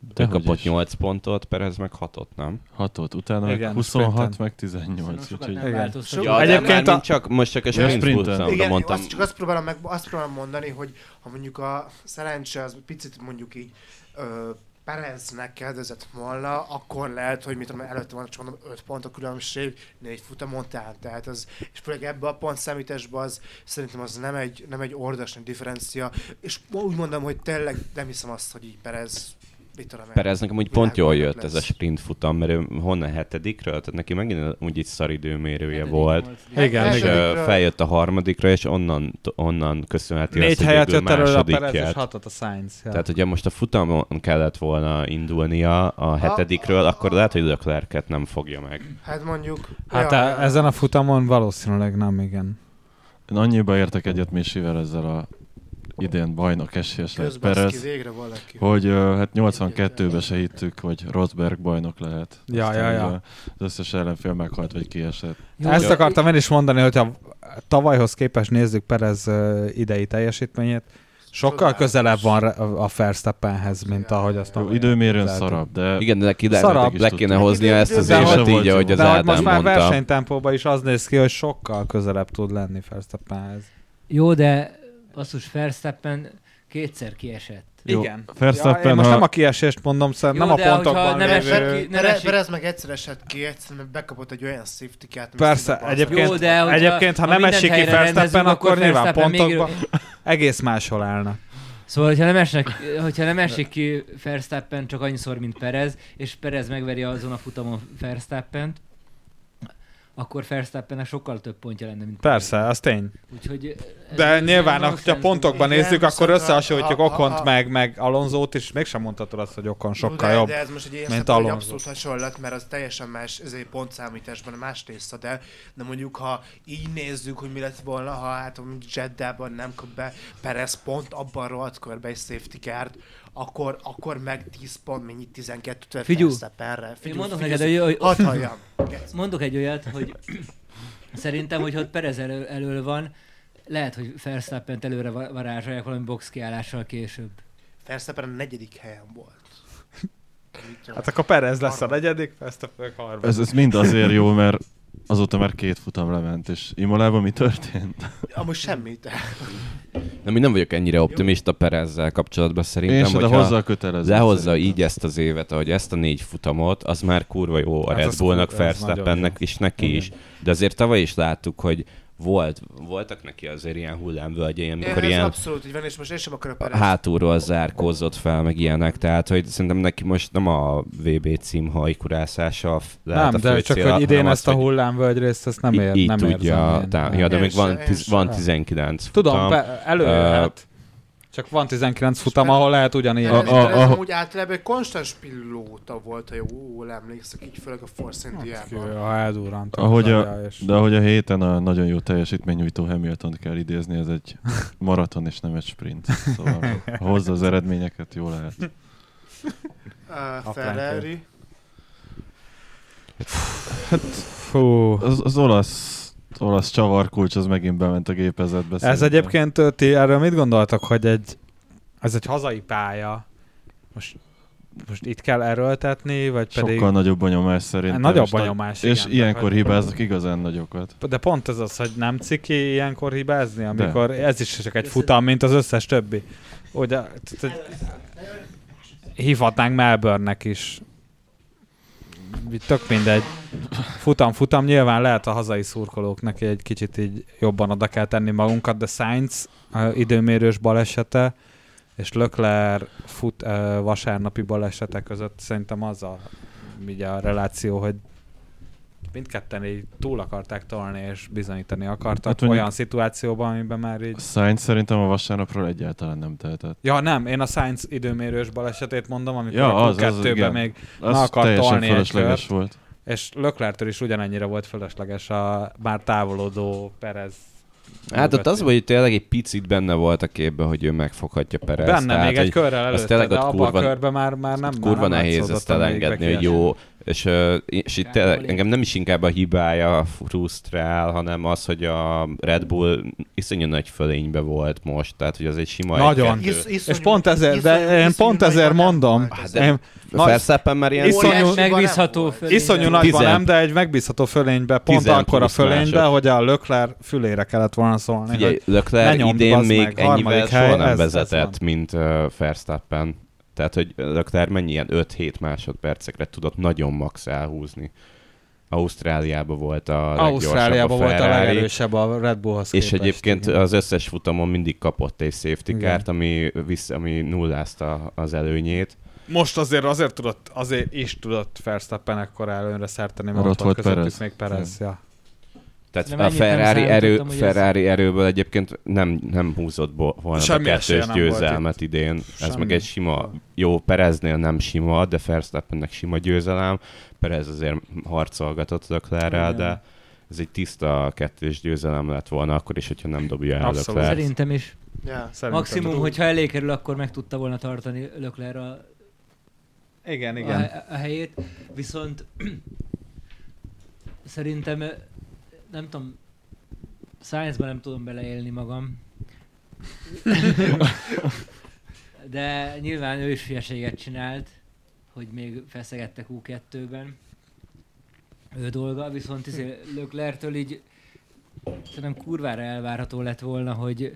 Ő Dehogy kapott is. 8 pontot, Perez meg 6-ot, nem? Hatot, utána meg Igen, 26, sprinten. meg 18. Sokat Úgyhogy Igen. So- Ja, Egyébként a- csak, most csak a sprint Igen, mondtam. azt csak azt próbálom, meg, azt próbálom mondani, hogy ha mondjuk a szerencse az picit mondjuk így ö, Pereznek kedvezett volna, akkor lehet, hogy mit tudom, előtte van csak mondom 5 pont a különbség, négy futamon tehát, tehát az, és főleg ebbe a pont számításban az szerintem az nem egy, nem egy ordas nagy differencia, és úgy mondom, hogy tényleg nem hiszem azt, hogy így Perez, mit tudom Pereznek amúgy pont jól jött ez a lesz. sprint futam, mert ő honnan hetedikről, tehát neki megint úgy itt szaridőmérője Hetedik, volt. nyolcadik. Igen, és igen. feljött a harmadikra, és onnan, onnan köszönheti Négy azt, helyet jött előre a Perez, és hatot a Sainz. Ja. Tehát, hogyha most a futamon kellett volna indulnia a hetedikről, akkor lehet, hogy Leclerc-et nem fogja meg. Hát mondjuk... Hát e- ezen a futamon valószínűleg nem, igen. én annyiba értek egyet Misivel ezzel a idén bajnok esélyes lett ki Perez, végre valaki. hogy hát 82-ben se hittük, hogy Rosberg bajnok lehet. Ja, Aztán ja, ja. Az összes ellenfél meghalt, vagy kiesett. Jó, Ezt akartam én is mondani, hogyha tavalyhoz képest nézzük Perez idei teljesítményét, sokkal közelebb van a Verstappenhez, mint Ja, ahogy azt tavaly időmérőn szarabb, de Igen, de neki le, Szarabb. le kéne hoznia de- ezt az de- évet de- így, ahogy az De Ádám most már mondta. versenytempóban is az néz ki, hogy sokkal közelebb tud lenni Verstappenhez. Jó, de basszus Verstappen kétszer kiesett. Jó, Igen. Verstappen, ja, én most ha- nem a kiesést mondom, szerintem Jó, nem a pontokban nem lévő... esett ki- nem esik- Perez meg egyszer esett ki, egyszer mert bekapott egy olyan safety cat. Persze, egyébként, Jó, de hogyha- egyébként ha, ha nem esik ki Verstappen, akkor, nyilván Verstappen még- pontokban [LAUGHS] egész máshol állna. Szóval, hogyha nem, esnek, hogyha nem esik ki Verstappen csak annyiszor, mint Perez, és Perez megveri azon a futamon Verstappent, akkor Verstappennek sokkal több pontja lenne, mint Persze, az tény. Úgyhogy ez- De ez nyilván, ha pontokban Igen, nézzük, akkor a- összehasonlítjuk a- a- Okont a- meg, meg Alonzót, és mégsem mondhatod azt, hogy Okon sokkal de, jobb. De ez most egy ilyen mint egy Alonso. abszolút hasonlat, mert az teljesen más ezért pontszámításban a más része, de, de mondjuk ha így nézzük, hogy mi lett volna, ha hát Jeddában nem kap be Perez pont abban a rohadt körbe egy safety card, akkor, akkor meg 10 pont, mennyi 12 Figyú. Verstappenre. Én mondok figyelj, neked, hogy, hogy Hadd halljam. Mondok egy olyat, hogy szerintem, hogy ott Perez elő, elől van, lehet, hogy Verstappent előre va- varázsolják valami box kiállással később. Verstappen a negyedik helyen volt. Hát akkor Perez lesz a negyedik, Verstappen a harmadik. ez, ez mind azért jó, mert azóta már két futam lement, és Imolában mi történt? Amúgy semmit. Nem, én nem vagyok ennyire optimista Perezzel kapcsolatban szerintem, Én sem, de hozzá a kötelező. lehozza így ezt az évet, ahogy ezt a négy futamot, az már kurva jó a Ez Red Bullnak, Verstappennek is, neki Igen. is. De azért tavaly is láttuk, hogy volt, voltak neki azért ilyen hullámvölgyei, amikor ez ilyen abszolút így van, és most én sem akarok Perez. hátulról zárkózott fel, meg ilyenek, tehát hogy szerintem neki most nem a VB cím hajkurászása lehet Nem, a de csak hogy idén ezt a hogy hullámvölgy részt, ezt nem ér, így nem tudja, érzem én. tá- ja, de még van, tiz, van 19 Tudom, futam. előjöhet. Csak van 19 futam, ahol lehet ugyanígy. Perez, A- a- Perez a- amúgy általában egy konstans pilóta volt, ha jól emlékszek, így főleg a Force Indiában. Ha eldurrant. Ahogy a- és- De ahogy a héten a nagyon jó teljesítménynyújtó hamilton kell idézni, ez egy [LAUGHS] maraton és nem egy sprint. Szóval hozza az eredményeket, jó lehet. [LAUGHS] Uh, Ferrari. Fú. Az, az olasz, olasz csavarkulcs az megint bement a gépezetbe. Ez szerintem. egyébként, ti erről mit gondoltak, hogy egy, ez egy hazai pálya, most, most itt kell erőltetni, vagy pedig... Sokkal nagyobb a nyomás szerintem. Nagyobb a nyomás, És igen, ilyenkor de hogy- hibáznak igazán nagyokat. De pont ez az, hogy nem ciki ilyenkor hibázni, De. amikor ez is csak egy futam, mint az összes többi. Ugye, hívhatnánk Melbourne-nek is. Tök mindegy. Futam, futam. Nyilván lehet a hazai szurkolóknak egy kicsit így jobban oda kell tenni magunkat, de Sainz időmérős balesete és Lökler fut vasárnapi balesete között szerintem az a, így a reláció, hogy mindketten így túl akarták tolni és bizonyítani akartak Hát olyan szituációban, amiben már így... Sainz szerintem a vasárnapról egyáltalán nem tehetett. Ja nem, én a Sainz időmérős balesetét mondom, amikor Ja, a az- az, Q2-ben igen. még, Az Na, akar teljesen tolni egy kört. volt. és Löklertől is ugyanennyire volt fölösleges a már távolodó Perez Hát ott az, hogy tényleg egy picit benne volt a képben, hogy ő megfoghatja Perez. Benne tehát, még egy körrel előtte, de abban a körben már, már nem kurva már nem nehéz ezt a elengedni, hogy jó, és, és itt engem nem is inkább a hibája frusztrál, hanem az, hogy a Red Bull iszonyú nagy fölénybe volt most, tehát hogy az egy sima Nagyon. Isz- iszonyú- És pont ezért, de iszonyú- én pont ezért mondom, Hát már ilyen Iszonyú- Megbízható iszonyú nagyban nem, de egy megbízható fölénybe, pont 10 akkor a fölénybe, hogy a Lökler fülére kellett volna szólni. Figyelj, nyomd, idén még ennyivel soha nem ez- ez vezetett, mint uh, Verstappen. Tehát, hogy Leclerc mennyi ilyen 5-7 másodpercekre tudott nagyon max elhúzni. Ausztráliában volt a leggyorsabb Ausztráliában a volt a Ferrari, legerősebb a Red Bullhoz És képest, egyébként igen. az összes futamon mindig kapott egy safety kárt, ami, vissza, ami nullázta az előnyét. Most azért azért tudott, azért is tudott Verstappen ekkor előnyre szerteni, Mert ott volt közöttük Perez. még Perez. Ja. Tehát Nem, a nem Ferrari, erő, ez- Ferrari erőből egyébként nem, nem húzott bo- volna Semmi esélye kettős győzelmet idén. Ez Semmi. meg egy sima, jó, Pereznél nem sima, de Verstappennek sima győzelem. Perez azért harcolgatott Leclerrel, Igen. de ez egy tiszta kettős győzelem lett volna, akkor is, hogyha nem dobja el Abszolút. Leclerc. Szerintem is. Ja. Szerintem. Maximum, hogyha elé kerül, akkor meg tudta volna tartani Lökler a, Igen, a, igen. he- a helyét. Viszont [CLEARS THROAT] szerintem, nem tudom, Science-ban nem tudom beleélni magam. De nyilván ő is hülyeséget csinált, hogy még feszegette Q2-ben. Ő dolga, viszont izé Löklertől így szerintem kurvára elvárható lett volna, hogy,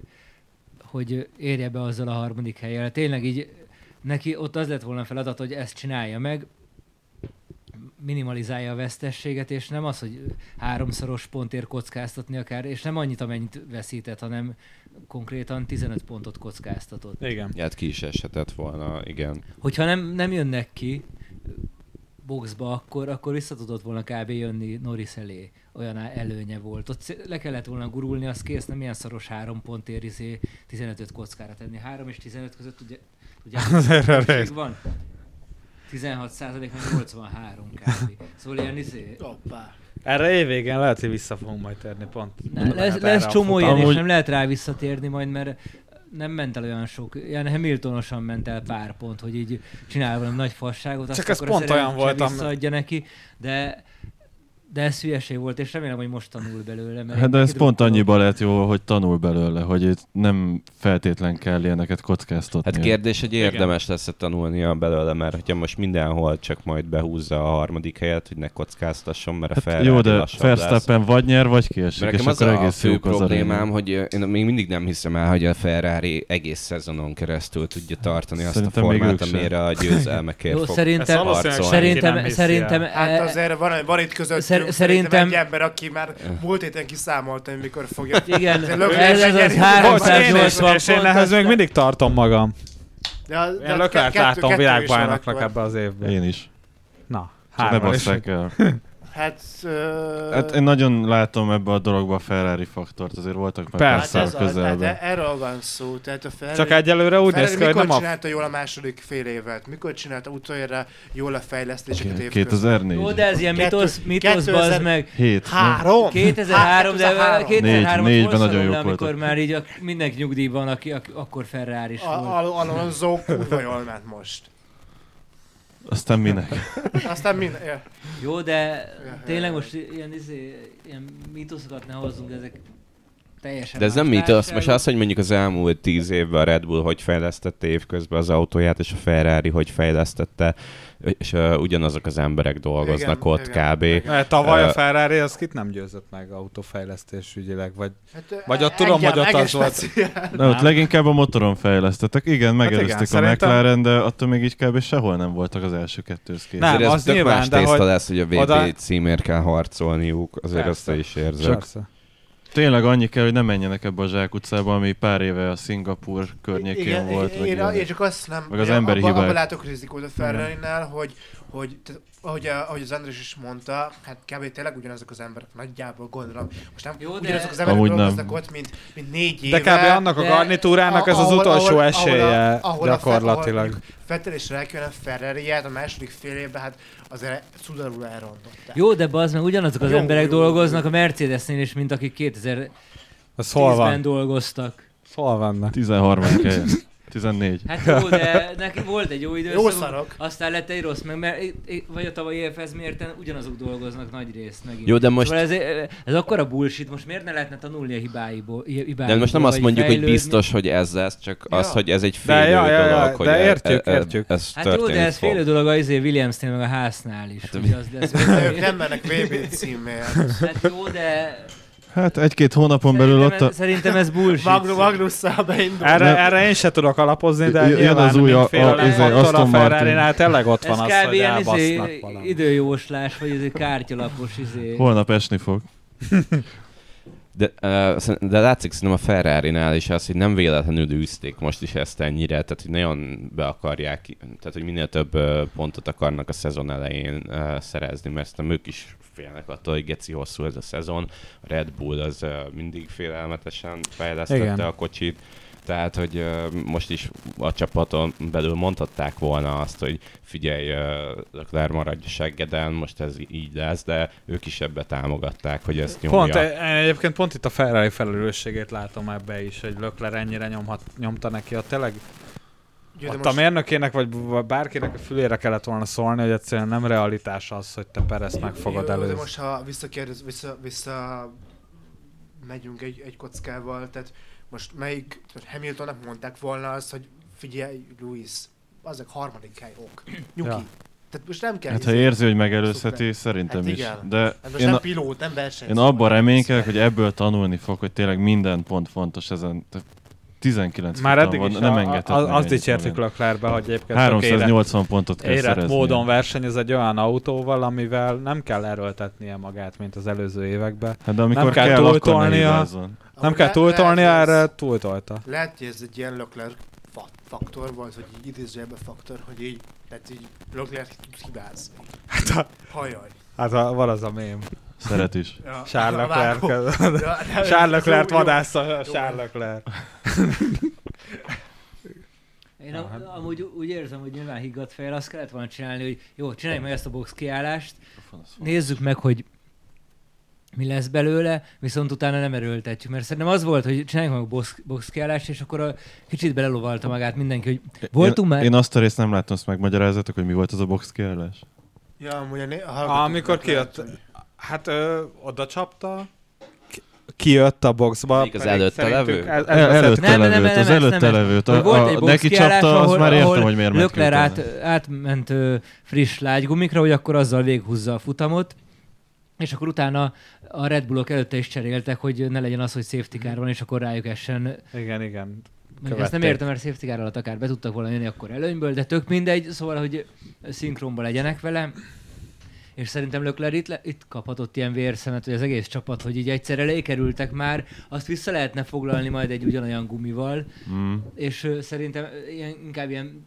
hogy érje be azzal a harmadik helyjel. Tényleg így neki ott az lett volna feladat, hogy ezt csinálja meg, minimalizálja a vesztességet, és nem az, hogy háromszoros pontért kockáztatni akár, és nem annyit, amennyit veszített, hanem konkrétan 15 pontot kockáztatott. Igen. Ja, hát ki is eshetett volna, igen. Hogyha nem, nem jönnek ki boxba, akkor, akkor vissza tudott volna kb. jönni Norris elé. Olyan előnye volt. Ott le kellett volna gurulni, az kész, nem ilyen szaros három pontért izé 15 kockára tenni. 3 és 15 között ugye, [LAUGHS] ugye van. 16 százalék, meg 83 kb. Szóval ilyen izé, Hoppá. Erre évvégén lehet, hogy vissza fogunk majd térni pont. Ne, lesz, Lehet lesz csomó ilyen, és nem lehet rá visszatérni majd, mert nem ment el olyan sok, ilyen Hamiltonosan ment el pár pont, hogy így csinál valami nagy fasságot, azt Csak ez akkor pont a olyan volt, visszaadja neki, de de ez hülyeség volt, és remélem, hogy most tanul belőle. Mert Hát de ez pont annyiba lett jó, hogy tanul belőle, hogy itt nem feltétlen kell ilyeneket kockáztatni. Hát kérdés, hogy érdemes lesz tanulnia belőle, mert hogyha most mindenhol csak majd behúzza a harmadik helyet, hogy ne kockáztasson, mert a Hát Ferrari jó, de. Verstappen vagy nyer, vagy kiesik, Mert és nekem az akkor a egész fő problémám, hogy én még mindig nem hiszem el, hogy a Ferrari egész szezonon keresztül tudja tartani azt a Szerintem formát, amire a [LAUGHS] győzelmekért Jó, fog szerintem, szerintem, szerintem. Hát e- azért van, van itt közöttünk Szer- szerintem szerintem- egy ember, aki már múlt héten kiszámolta, hogy mikor fogja. [LAUGHS] igen, ez, ez az nyeri. Bocs, én, 380 és én ehhez még mindig tartom magam. De, a- de Én kettő is világbajnoknak ebbe az évben. Én is. Na, Csak ne basszák el. [LAUGHS] Hát, ö... Hát én nagyon látom ebbe a dologba a Ferrari faktort, azért voltak már Persze. hát ez az, hát közelben. erről van szó. Tehát a Ferrari, Csak egyelőre úgy néz ki, hogy mikor nem a... csinálta jól a második fél évet? Mikor csinálta utoljára jól a fejlesztéseket évközben? 2004. Jó, de ez ilyen mitosz, mitosz 2000 bazd meg. 7. Három? 2003, de Hát, 2003 Négy- ot négyben hol nagyon szorul jók amikor már így a, mindenki nyugdíjban, aki, aki akkor Ferrari is volt. Al- Alonso kurva jól ment most. Aztán minek? Aztán minden... Ja. Jó, de ja, tényleg most ilyen, izé, ilyen mitoszokat ne hozzunk, ezek teljesen De ez nem az most az, hogy mondjuk az elmúlt tíz évben a Red Bull hogy fejlesztette évközben az autóját, és a Ferrari hogy fejlesztette, és uh, ugyanazok az emberek dolgoznak Igen, ott igen, kb. igen. Eh, Tavaly a Ö, Ferrari az kit nem győzött meg autófejlesztés ügyileg, vagy Hát, Vagy ott tudom, hogy ott az volt. De ott leginkább a motoron fejlesztettek. Igen, megelőzték igen, a szerintem- McLaren, de attól még így kb. sehol nem voltak az első kettőhöz képest. Nem, Azért ez az tök nyilván, más de tészta hogy lesz, hogy a VB oda- címért kell harcolniuk, azért Persze. azt is. Csak- Persze. Tényleg annyi kell, hogy ne menjenek ebbe a zsákutcába, ami pár éve a Szingapur környékén Igen, volt. én, én, ilyenek. én, csak azt nem... Meg az én emberi abba, hibák. abba látok rizikót a Ferrari-nál, hogy, hogy tehát, ahogy, a, ahogy az András is mondta, hát kb. tényleg ugyanazok az emberek, nagyjából gondolom. Most nem Jó, de- ugyanazok az emberek Amúgy nem. dolgoznak ott, mint, mint négy éve. De kb. annak a de- garnitúrának ez az ahol- utolsó ahol- esélye ahol a- ahol ahol gyakorlatilag. mondjuk Vettel és Räikkönen ferrari a második fél évben, hát azért szudarul elrontották. Jó, de az meg ugyanazok az Jó, emberek jó, dolgoznak jó. a Mercedesnél is, mint akik Az hol Tízben van? dolgoztak. Hol vannak? 13. [LAUGHS] helyen. 14. Hát jó, de neki volt egy jó időszak. Jó szarok. Aztán lett egy rossz, meg mert, vagy a tavalyi évhez mérten ugyanazok dolgoznak nagy részt megint. Jó, de most, Szóval ez, ez akkora bullshit, most miért ne lehetne tanulni a hibáiból? hibáiból de most nem azt mondjuk, hogy fejlődni? biztos, hogy ez lesz, csak Ja. az, hogy ez egy De félő ja, ja, ja, dolog, hogy de e- értjük, e- e- értjük. ez Hát jó, de ez fog. félő dolog az izé Williamsnél, meg a háznál is. Hát, hogy az, de De ők nem mennek VB címért. Hát jó, de Hát egy-két hónapon belül ott szerintem, a... ez, szerintem ez bullshit. Magnus, Magnusszal beindul. Erre, Nem. erre én se tudok alapozni, de Jön az új, a- a- izé, a Aston Martin. Ferrari-nál tényleg ott ez van az, hogy izé, elbasznak valami. időjóslás, vagy izé kártyalapos izé. Holnap esni fog. [LAUGHS] De, de látszik szerintem a Ferrari-nál is az, hogy nem véletlenül űzték most is ezt ennyire, tehát hogy nagyon be akarják, tehát hogy minél több pontot akarnak a szezon elején szerezni, mert szerintem ők is félnek attól, hogy geci hosszú ez a szezon. A Red Bull az mindig félelmetesen fejlesztette Igen. a kocsit, tehát, hogy uh, most is a csapaton belül mondhatták volna azt, hogy figyelj, uh, Leclerc maradj seggeden, most ez így lesz, de ők is ebbe támogatták, hogy ezt nyomja. Pont, én egyébként pont itt a Ferrari felelősségét látom ebbe is, hogy Lökler ennyire nyomhat, nyomta neki. A tényleg Jó, ott a mérnökének, vagy bárkinek a fülére kellett volna szólni, hogy egyszerűen nem realitás az, hogy te Perez meg fogod Jó, De előzni. most ha visszakérdez, vissza, vissza megyünk egy, egy kockával, tehát most melyik, Hamiltonnak mondták volna azt, hogy figyelj, Luis, azok harmadik hely, ok. [CLEARS THROAT] Nyugi. Ja. Tehát most nem kell... Hát ha érzi, hogy megelőzheti, szerintem Hát is. igen. De Hát most én, nem pilót, nem verseny. én abban reménykedek, hogy ebből tanulni fog, hogy tényleg minden pont fontos ezen. Tehát 19 Már eddig van, is nem a, a, meg azt dicsértük. Leclercbe, hogy egyébként tök érett, 380 pontot kell érett szerezni. módon versenyez egy olyan autóval, amivel nem kell erőltetnie magát, mint az előző években. Hát de amikor Nem kell kell, túltolnia. Nem kell le- túltolni, lehet, hogy ez- erre túltolta. Lehet, hogy ez egy ilyen Leclerc fa- faktor volt, hogy így idézőjelben faktor, hogy így, tehát így Leclerc tud hibázni. Hát, a, Hajaj. hát a, van az a mém. Szeret is. Ja, Charles. Leclerc. Ja, [LAUGHS] Charles Leclerc jó, jó. vadásza a Charles Leclerc. Én Ja, hát- a, amúgy úgy érzem, hogy nyilván higgadt fejjel azt kellett volna csinálni, hogy jó, csináljuk meg ezt a box kiállást, nézzük meg, hogy mi lesz belőle, viszont utána nem erőltetjük. Mert szerintem az volt, hogy csináljuk meg a box, box kiállást, és akkor a, kicsit belelovalta magát mindenki, hogy voltunk én, már... Én azt a részt nem láttam, azt megmagyarázatok, hogy mi volt az a box kiállás. Ja, amúgy a, né- a Amikor kijött, hát ö, oda csapta, ki- kijött a boxba. Még az előtte levő? El, beszélt- előtte Nem, nem, nem, levőt, nem, az előtte levőt. A, volt egy a, neki csapta, az már értem, hogy miért Lökler át, átment ö, friss lágygumikra, hogy akkor azzal véghúzza a futamot, és akkor utána a Red Bullok előtte is cseréltek, hogy ne legyen az, hogy safety car van, és akkor rájuk essen. Igen, igen. Mondjuk ezt nem Követték. értem, mert safety car alatt akár be tudtak volna jönni akkor előnyből, de tök mindegy, szóval, hogy szinkronba legyenek vele. És szerintem Lökler itt, le- itt kaphatott ilyen vérszemet, hogy az egész csapat, hogy így egyszerre lékerültek már, azt vissza lehetne foglalni majd egy ugyanolyan gumival, Mm. és ö, szerintem ilyen, inkább ilyen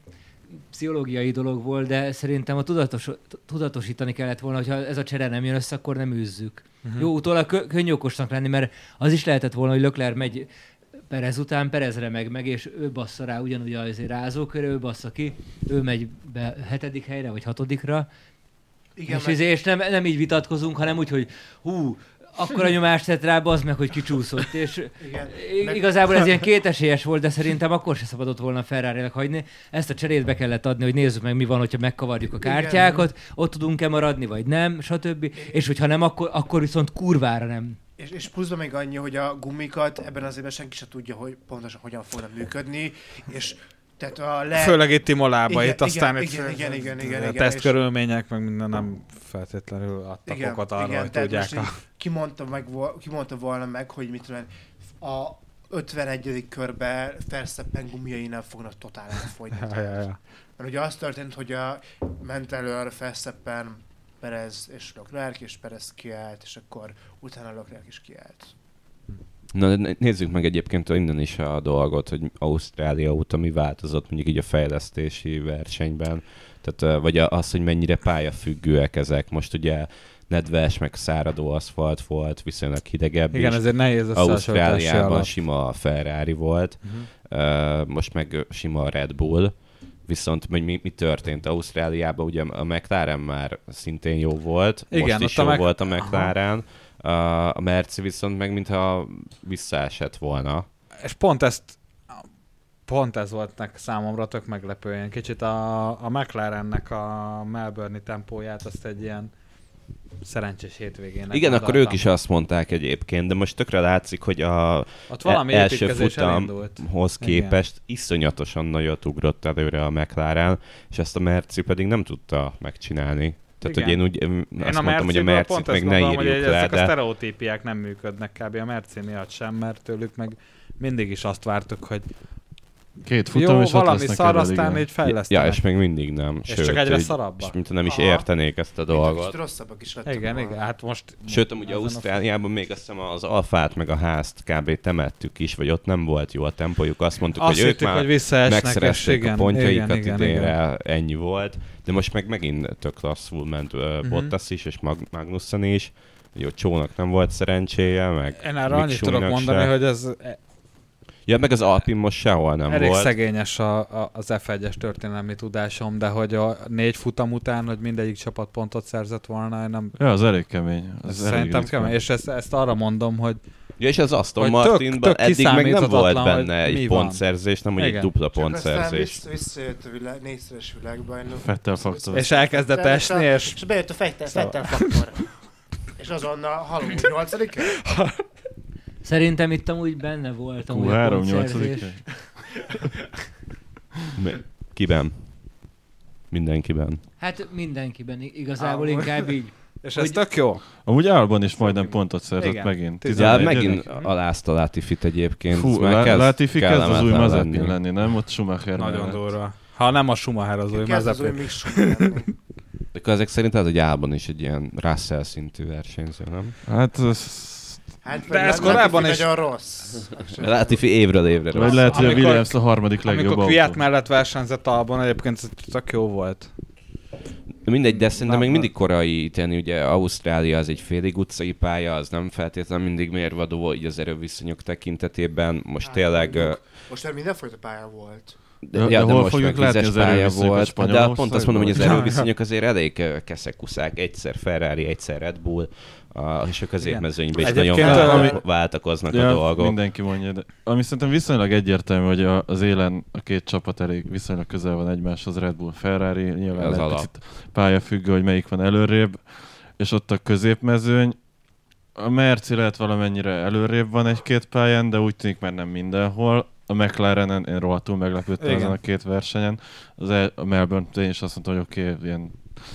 pszichológiai dolog volt, de szerintem a tudatos, tudatosítani kellett volna, hogyha ez a csere nem jön össze, akkor nem űzzük. Uh-huh. Jó, utólag kö, könnyű okosnak lenni, mert az is lehetett volna, hogy Lökler megy Perez után, Perezre meg meg, és ő bassza rá ugyanúgy azért rázókörre, ő bassza ki, ő megy be hetedik helyre, vagy hatodikra, Igen, és, izé- és nem, nem így vitatkozunk, hanem úgy, hogy hú, akkor a [LAUGHS] nyomást tett rá, az meg, hogy kicsúszott, és igen. Meg- Igazából ez ilyen [LAUGHS] kétesélyes volt, de szerintem akkor se szabadott volna ferrari hagyni. Ezt a cserét be kellett adni, hogy nézzük meg, mi van, hogyha megkavarjuk a Igen. kártyákat, ott tudunk-e maradni, vagy nem, stb. És hogyha nem, akkor, akkor viszont kurvára nem. És, és pluszban még annyi, hogy a gumikat ebben az évben senki se tudja, hogy pontosan hogyan fognak működni, és tehát a le... Főleg itt Imolába, itt aztán igen, itt igen, igen, igen, igen, igen, tesztkörülmények, meg minden nem feltétlenül adtak igen, okot arra, igen, hogy tudják. A... így ki, mondta meg, vol- ki mondta volna meg, hogy mit tudom, a 51. körben Ferszeppen gumiainál fognak totál elfogyni. [LAUGHS] Ja, ja, ja. Mert ugye az történt, hogy a ment előre Ferszeppen Perez és Leclerc, és Perez kiállt, és akkor utána Leclerc is kiállt. Na, nézzük meg egyébként innen is a dolgot, hogy Ausztrália óta mi változott mondjuk így a fejlesztési versenyben, tehát, vagy a- az, hogy mennyire pályafüggőek ezek. Most ugye nedves, meg száradó aszfalt volt, viszonylag hidegebb Igen, is. ezért nehéz Ausztráliában sima a Ferrari volt. Ö, most meg sima a Red Bull, viszont mi, mi, mi történt Ausztráliában, ugye a McLaren már szintén jó volt, Igen, most is a jó Mc- volt a Aha. McLaren, A a Merci viszont meg mintha visszaesett volna. És pont ezt pont ez volt nek számomra tök meglepő. Én kicsit a, a McLarennek a Melbourne tempóját azt egy ilyen szerencsés hétvégének Igen, akkor adottam. ők is azt mondták egyébként, de most tökre látszik, hogy a Ott valami e- első futamhoz elindult. Igen. képest iszonyatosan nagyot ugrott előre a McLaren, és ezt a Merci pedig nem tudta megcsinálni. Tehát, Igen. hogy én úgy Én azt a mondtam, hogy a Mercit meg ne gondolom, hogy írjuk le, ezek a de sztereotípiák nem működnek kb. a Merci miatt sem, mert tőlük meg mindig is azt vártuk, hogy Két futam, jó, és ott valami lesznek szar, aztán igen. így fejlesztenek. ja, és még mindig nem. és csak egyre szarabbak. és mint nem is Aha. értenék ezt a kicsit dolgot. rosszabbak is lettek Igen, igen, hát most... Sőt, a- Ausztráliában még azt hiszem az alfát meg a házt kb. temettük is, vagy ott nem volt jó a tempójuk. Azt mondtuk, Azt hogy ők hittük, már hogy és megszerezték igen, a pontjaikat igen, igen, idénre, igen. ennyi volt. De most meg megint tök klasszul ment uh, Mhm. Bottas is, és Mag- Magnussen is. Jó, Csónak nem volt szerencséje, meg Én erre Mick annyit tudok mondani, se. hogy ez Ja, meg az Alpin most sehol nem elég volt. szegényes a, a, az F1-es történelmi tudásom, de hogy a négy futam után, hogy mindegyik csapat pontot szerzett volna, nem... Ja, az elég kemény. Az Ez elég szerintem kemény, és ezt, ezt arra mondom, hogy Ja, és az Aston Hogy tök- Martinban tök eddig meg nem volt hogy benne egy pontszerzés, nem hogy egy Igen. dupla Csak aztán pontszerzés. vissza, visszajött a világ, négyszeres világbajnok. Fettel faktor. és elkezdett Fettel, esni, és És bejött a Fettel, Szóval- Fettel faktor. És azonnal haló, nyolcadik [LAUGHS] Szerintem itt amúgy benne volt amúgy a Q3 pontszerzés. 8 Mi- Kiben? Mindenkiben. Hát mindenkiben igazából Á, inkább így. [LAUGHS] és ez tök jó. Amúgy Albon is majdnem pontot szerzett Igen. megint. Ja, 11. megint alázta Latifit egyébként. Fú, ez Lá- kezd Latifi kezd az új Mazepin lenni, nem? Ott Schumacher Nagyon durva. Ha nem a Schumacher az új Kezd az új Mazepin. De ezek szerint az, hogy Ában is egy ilyen Russell szintű versenyző, nem? Hát ez... Hát, De ez vagy korábban is- Nagyon rossz. Latifi évről évre Vagy rossz. lehet, hogy a Williams a harmadik legjobb Amikor. Kviat mellett versenyzett Albon, egyébként ez tök jó volt. De mindegy, de szerintem még mindig korai ítélni, ugye Ausztrália az egy félig utcai pálya, az nem feltétlenül mindig mérvadó így az erőviszonyok tekintetében. Most Hát, tényleg... mondjuk. ö, Most már mindenfajta pálya volt. De, De- ja, de de hol most fogjuk látni az pálya volt. De pont azt mondom, hogy az erőviszonyok azért elég keszekuszák. Egyszer Ferrari, egyszer Red Bull, a, és a középmezőnyben is nagyon Egyébként, vál- ami- váltakoznak Ja, a dolgok. mindenki mondja, de ami szerintem viszonylag egyértelmű, hogy a, az élen a két csapat elég viszonylag közel van egymáshoz, Red Bull, Ferrari, nyilván Az egy alap. picit pályafüggő, hogy melyik van előrébb, és ott a középmezőny, a Merci lehet valamennyire előrébb van egy-két pályán, de úgy tűnik már nem mindenhol. A McLarenen én rohadtul meglepődtem ezen a két versenyen. Az el, a Melbourne én is azt mondtam, hogy oké, okay, ilyen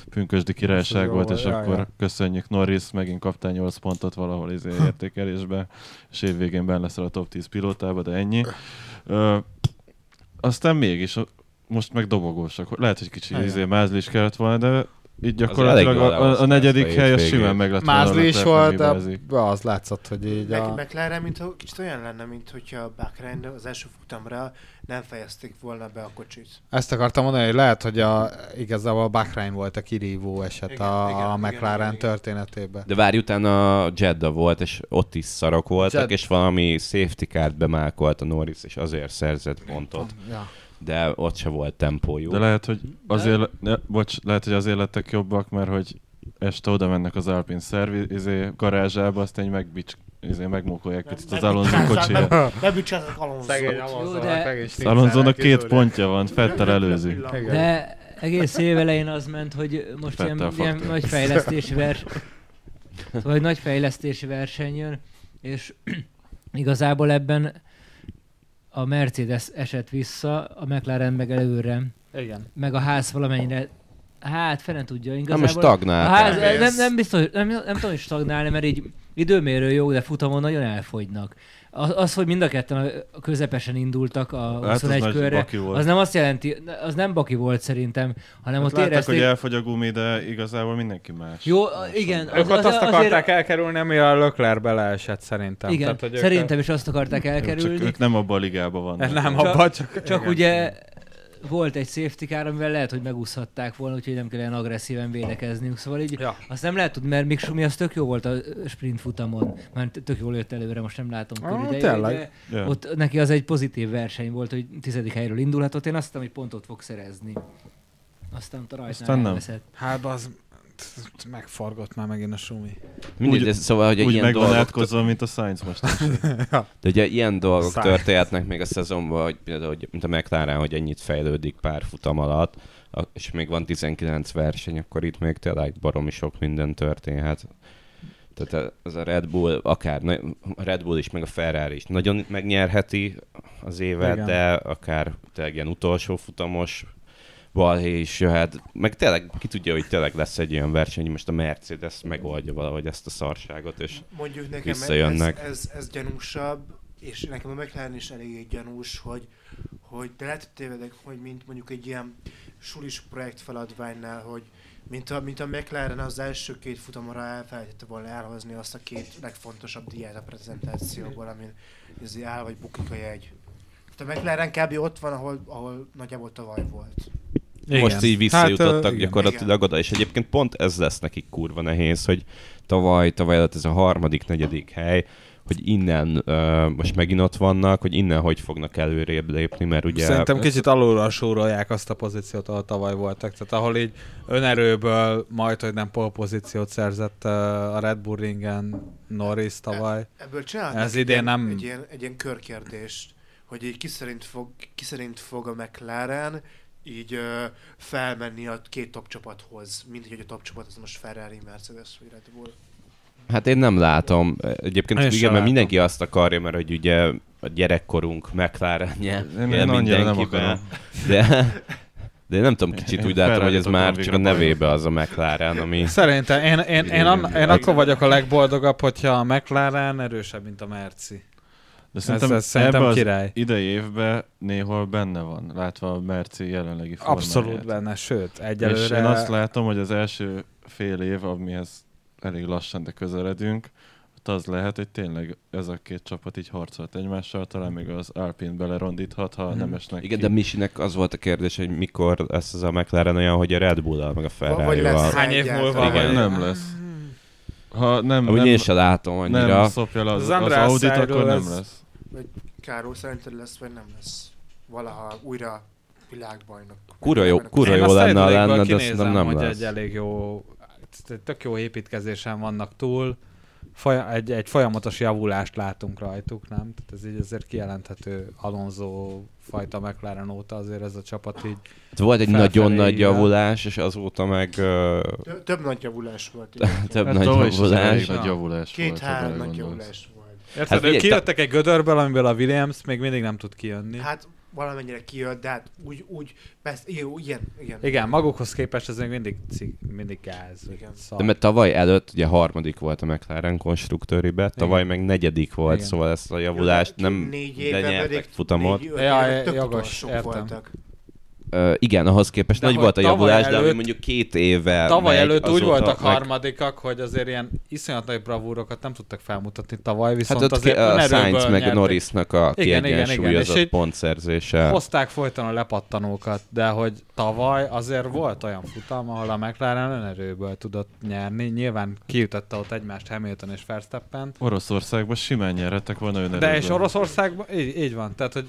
pünkösdi királyság volt, és ja, akkor köszönjük Norris, megint kaptál 8 pontot valahol izé értékelésbe, és évvégén benne leszel a top 10 pilótába, de ennyi. Ö, aztán mégis, most meg dobogósak. Lehet, hogy kicsi izé mázli is kellett volna, de így gyakorlatilag a, a, a negyedik hely az simán meg lett Mázli is volt, de az látszott, hogy így Meg, a... McLaren, mint kicsit olyan lenne, mint hogyha a Bahrain az első futamra nem fejezték volna be a kocsit. Ezt akartam mondani, hogy lehet, hogy a, igazából a Bahrain volt a kirívó eset Igen, a, igen, a McLaren igen, igen. történetében. De várj, utána a Jeddah volt, és ott is szarok voltak, Jed- és valami safety card bemákolt a Norris, és azért szerzett pontot. Ja. De ott se volt tempójú. De lehet, hogy azért, le, ne, bocs, lehet, hogy azért lettek jobbak, mert hogy este oda mennek az Alpine szervi, izé, garázsába, aztán így megbics, izé, megmókolják picit az Alonso kocsiját. Ne bücsázzatok Alonso. Szegény Jó, Alonso, de- Az Alonso-nak két pontja van, Fettel előzi. De egész év elején az ment, hogy most ilyen, Fettel ilyen faktor. nagy fejlesztési verseny, vagy nagy fejlesztési verseny jön, és [CLEARS THROAT] igazából ebben a Mercedes esett vissza, a McLaren meg előre, Igen. meg a ház valamennyire, hát fene tudja, Nem igazából... most a stagnál. ház, Elmész. nem, nem, biztos, nem, nem tudom is stagnálni, mert így időmérő jó, de futamon nagyon elfogynak. Az, az hogy mind a ketten a közepesen indultak a Hát az 21 körre, az nem azt jelenti, az nem baki volt szerintem, hanem Hát ott látták, érezték... hogy elfogy a gumi, de igazából mindenki más. Jó, a- igen. Ők ott azt azért- akarták elkerülni, ami a Lökler beleesett szerintem. Igen, Tehát, hogy ők- szerintem is azt akarták Jó, Csak elkerülni. ők nem abban a ligában vannak. Nem, Csak- abban csak... Csak igen. ugye volt egy safety car, amivel lehet, hogy megúszhatták volna, úgyhogy nem kell ilyen agresszíven védekezniük. Szóval így Ja. azt nem lehet tudni, mert Mick Schumi az tök jó volt a sprint futamon. Már tök jól jött előre, most nem látom Ah, körülbelül. tényleg. de Ja. Ott neki az egy pozitív verseny volt, hogy tizedik helyről indulhatott. Én azt hittem, hogy pontot fog szerezni. Aztán a rajtnál Aztán nem. elveszett. Hát az Megfargott már megint a sumi. Mindegy, Úgy- de szóval, hogy Úgy ilyen meg van dolgok, mint a Science most. [LAUGHS] de ugye ilyen dolgok Száj. történhetnek még a szezonban, hogy például, hogy, mint a McLaren, hogy ennyit fejlődik pár futam alatt, és még van 19 verseny, akkor itt még tényleg baromi sok minden történhet. Tehát ez a Red Bull, akár a Red Bull is, meg a Ferrari is nagyon megnyerheti az évet, Igen. de akár tényleg ilyen utolsó futamos balhé is jöhet. Meg tényleg ki tudja, hogy tényleg lesz egy olyan verseny, hogy most a Mercedes megoldja valahogy ezt a szarságot, és Mondjuk nekem Visszajönnek. ez, ez, ez gyanúsabb, és nekem a McLaren is elég gyanús, hogy, hogy de lehet, hogy tévedek, hogy mint mondjuk egy ilyen sulis projekt feladványnál, hogy mint a, mint a McLaren az első két futamra elfelejtette volna elhozni azt a két legfontosabb díját a prezentációból, amin ez áll vagy bukik a jegy. Tehát a McLaren kb. ott van, ahol, ahol nagyjából tavaly volt. Igen. Most így visszajutottak Hát, hát, ö, gyakorlatilag oda, és egyébként pont ez lesz nekik kurva nehéz, hogy tavaly, tavaly előtt ez a harmadik, negyedik hely, hogy innen uh, most megint ott vannak, hogy innen hogy fognak előrébb lépni, mert ugye... Szerintem kicsit alulra súrolják azt a pozíciót, ahol tavaly voltak. Tehát ahol így önerőből majd, hogy nem pole pozíciót szerzett uh, a Red Bull ringen Norris tavaly. Ebből csináltak Ez egy idén ilyen- nem- Egy ilyen, egy ilyen körkérdést, hogy így ki szerint fog, ki szerint fog a McLaren így ö, felmenni a két top csapathoz, mint hogy a top csapat az most Ferrari, Mercedes vagy Red Bull. Hát én nem látom. Egyébként Én igen, mert látom. mindenki azt akarja, mert hogy ugye a gyerekkorunk McLarenje Én, én mindenkiben. De, de én nem tudom, kicsit Én úgy látom, hogy ez már csak a nevébe az a McLaren, ami... Szerintem én, én, én, Igen, an, én akkor vagyok a legboldogabb, hogyha a McLaren erősebb, mint a Merci. De Ez, szerintem, ez szerintem ebbe az király. idei évben néhol benne van, látva a Merci jelenlegi formáját. Abszolút benne, sőt, És egyelőre... én azt látom, hogy az első fél év, amihez elég lassan, de közeledünk, az lehet, hogy tényleg ez a két csapat így harcolt egymással, talán még az Alpine belerondíthat, ha Mhm. nem esnek Igen, ki. de Misinek az volt a kérdés, hogy mikor lesz ez a McLaren olyan, hogy a Red Bull-al, meg a Vagy lesz Ferrari-val. Hány év múlva Igen, nem lesz. Ha nem, Amúgy nem, én sem látom annyira. nem szopja le az, Az az, Audit, akkor nem ez- lesz. Károly szerinted lesz, vagy nem lesz? Valaha újra világbajnok. Kurva jó, kurva Én jó azt lenne, lenne, de szerintem nem hogy lesz. egy elég jó, tök jó építkezésen vannak túl, Folya, egy, egy folyamatos javulást látunk rajtuk, nem? Tehát ez így azért kijelenthető Alonso fajta McLaren óta azért ez a csapat így. Volt egy nagyon nagy javulás, és azóta meg uh, Tö- Több nagy javulás volt. [LAUGHS] több Hát nagy javulás. nagy javulás Két-három nagy javulás volt. Érted, Hát ők kijöttek egy gödörből, amiből a Williams még mindig nem tud kijönni. Hát valamennyire kijött, de hát úgy, úgy, persze, igen, igen, igen. Igen, magukhoz képest ez még mindig, cik, mindig gáz. Igen. Szar. De mert tavaly előtt ugye harmadik volt a McLaren konstruktőribe, tavaly meg negyedik volt, Igen. szóval ezt a javulást Jó, nem négy évben lenyertek pedig futamot. Négy, öt Ja, jogos, voltak. Uh, igen, ahhoz képest De nagy volt a javulás, de ami előtt- mondjuk két éve Tavaly megy, előtt úgy voltak meg- harmadikak, hogy azért ilyen iszonyat nagy bravúrokat nem tudtak felmutatni tavaly, viszont Hát ott azért a Sainz meg a nyertek. Norrisnak a Igen, igen, igen, kiegyensúlyozott és így pontszerzése. Hozták folyton a lepattanókat, de hogy tavaly azért volt olyan futam, ahol a McLaren önerőből tudott nyerni. Nyilván kiütötte ott egymást Hamilton és Verstappen. Oroszországban simán nyerhettek volna önerőből. De és Oroszországban, így, így van, tehát hogy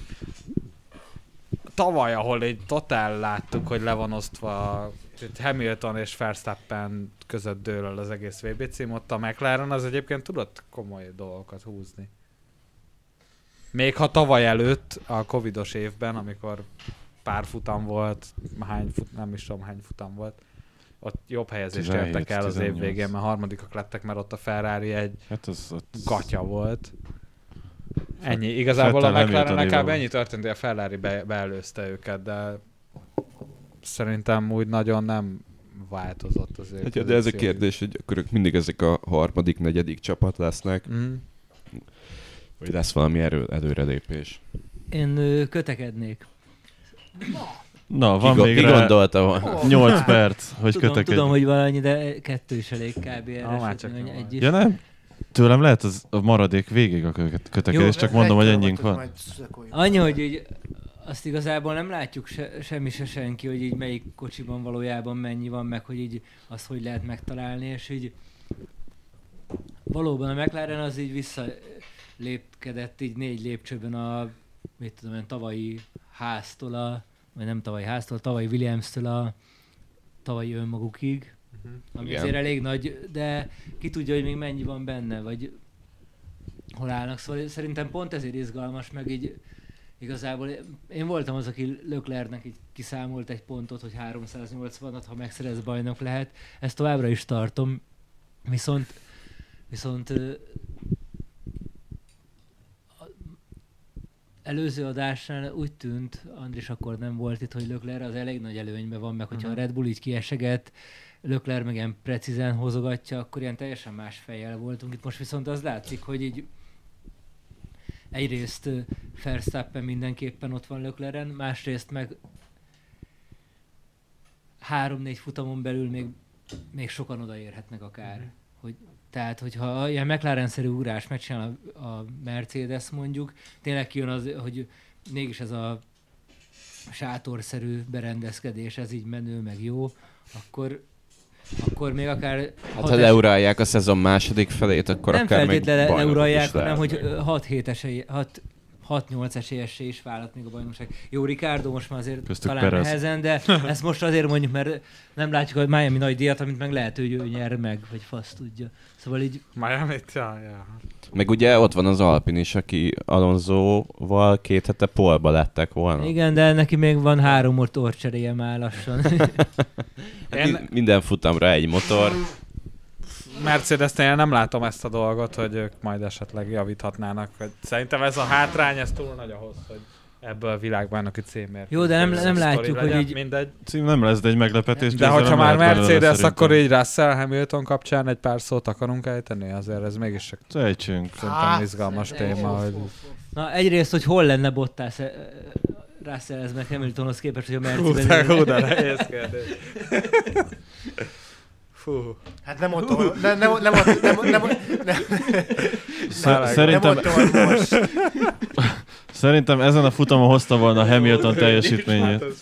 tavaly, ahol egy totál láttuk, hogy le van osztva Hamilton és Verstappen között dől el az egész VB cím, ott a McLaren az egyébként tudott komoly dolgokat húzni. Még ha tavaly előtt, a covidos évben, amikor pár futam volt, hány fut, nem is tudom hány futam volt, ott jobb helyezést 17, értek el az év 18. végén, mert harmadikak lettek, mert ott a Ferrari egy Hát az ott... gatya volt. Ennyi. Igazából a Vettel McLaren kb. ennyi történt, hogy a Ferrari be, beelőzte őket, de szerintem úgy nagyon nem változott az ő Hát, de ez a kérdés, hogy akkor ők mindig ezek a harmadik, negyedik csapat lesznek, Mm. vagy lesz valami erő, előrelépés. Én kötekednék. Na, van Ki, még ki rá gondolta volna? 8 perc, hogy Tudom, kötekedj. tudom, hogy valannyi, de kettő is elég kb. erre, Ah, már sőt, csak még nem egy is. Ja nem? Tőlem lehet az a maradék végig a köte- kötekedés, csak mondom, hogy ennyink van. Annyi, hogy így azt igazából nem látjuk se, semmi se senki, hogy így melyik kocsiban valójában mennyi van, meg hogy így azt hogy lehet megtalálni, és így valóban a McLaren az így visszalépkedett így négy lépcsőben a, mit tudom én, tavalyi háztól a, vagy nem tavalyi háztól, tavalyi Williams-től a tavalyi önmagukig. Ami Igen. azért elég nagy, de ki tudja, hogy még mennyi van benne, vagy hol állnak. Szóval szerintem pont ezért izgalmas, meg így igazából én voltam az, aki Löklernek így kiszámolt egy pontot, hogy 380-at, ha megszerez bajnok lehet. Ezt továbbra is tartom, viszont viszont előző adásnál úgy tűnt, Andris akkor nem volt itt, hogy Lökler az elég nagy előnyben van, meg hogyha a Mhm. Red Bull így kieseget, Lökler meg ilyen precízen hozogatja, akkor ilyen teljesen más fejjel voltunk. Itt most viszont az látszik, hogy így egyrészt Verstappen mindenképpen ott van Lökleren, másrészt meg három-négy futamon belül még, még sokan odaérhetnek akár. Hogy, tehát, hogyha ilyen McLaren-szerű ugrás megcsinál a, a Mercedes mondjuk, tényleg kijön az, hogy mégis ez a sátorszerű berendezkedés, ez így menő, meg jó, akkor akkor még akár... Hát ha leuralják a szezon második felét, akkor nem akár még feltétlenül leuralják, hanem hogy lehetnek. 6-7 esély, 6 6-8 esélyessé is vállalt még a bajnokság. Jó, Ricardo most már azért Köztük talán Perez. nehezen, de [LAUGHS] ezt most azért mondjuk, mert nem látjuk a Miami nagy díjat, amit meg lehet, hogy ő nyer meg, vagy fasz tudja. Szóval így, Miami-t, ja, ja. Meg ugye ott van az Alpin is, aki Alonsoval két hete polba lettek volna. igen, de neki még van három motor cseréje már lassan. [LAUGHS] Hát Én- mi- Minden futamra egy motor. Mercedes-nél én nem látom ezt a dolgot, hogy ők majd esetleg javíthatnának. Szerintem ez a hátrány, ez túl nagy ahhoz, hogy ebből világbajnoki címért. Jó, de nem- nem látjuk, hogy így- Mindegy. Cím nem lesz, de egy meglepetés. De hogyha már Mercedes, akkor így Russell Hamilton kapcsán egy pár szót akarunk ejteni, azért ez mégis csak Ejtsünk. szerintem izgalmas Á, téma, hogy Na egyrészt, hogy hol lenne Bottas eh, Russellhez meg Hamiltonhoz képest, hogy a hú, de, Mercedes... hú, de nehéz kérdés. [LAUGHS] Fú. Hát nem ott, ahol- nem, nem, nem, ott- nem, nem, nem, Nem Szerintem, nem ott, most. szerintem ezen a futamon hozta volna a Hamilton teljesítményét. Hát.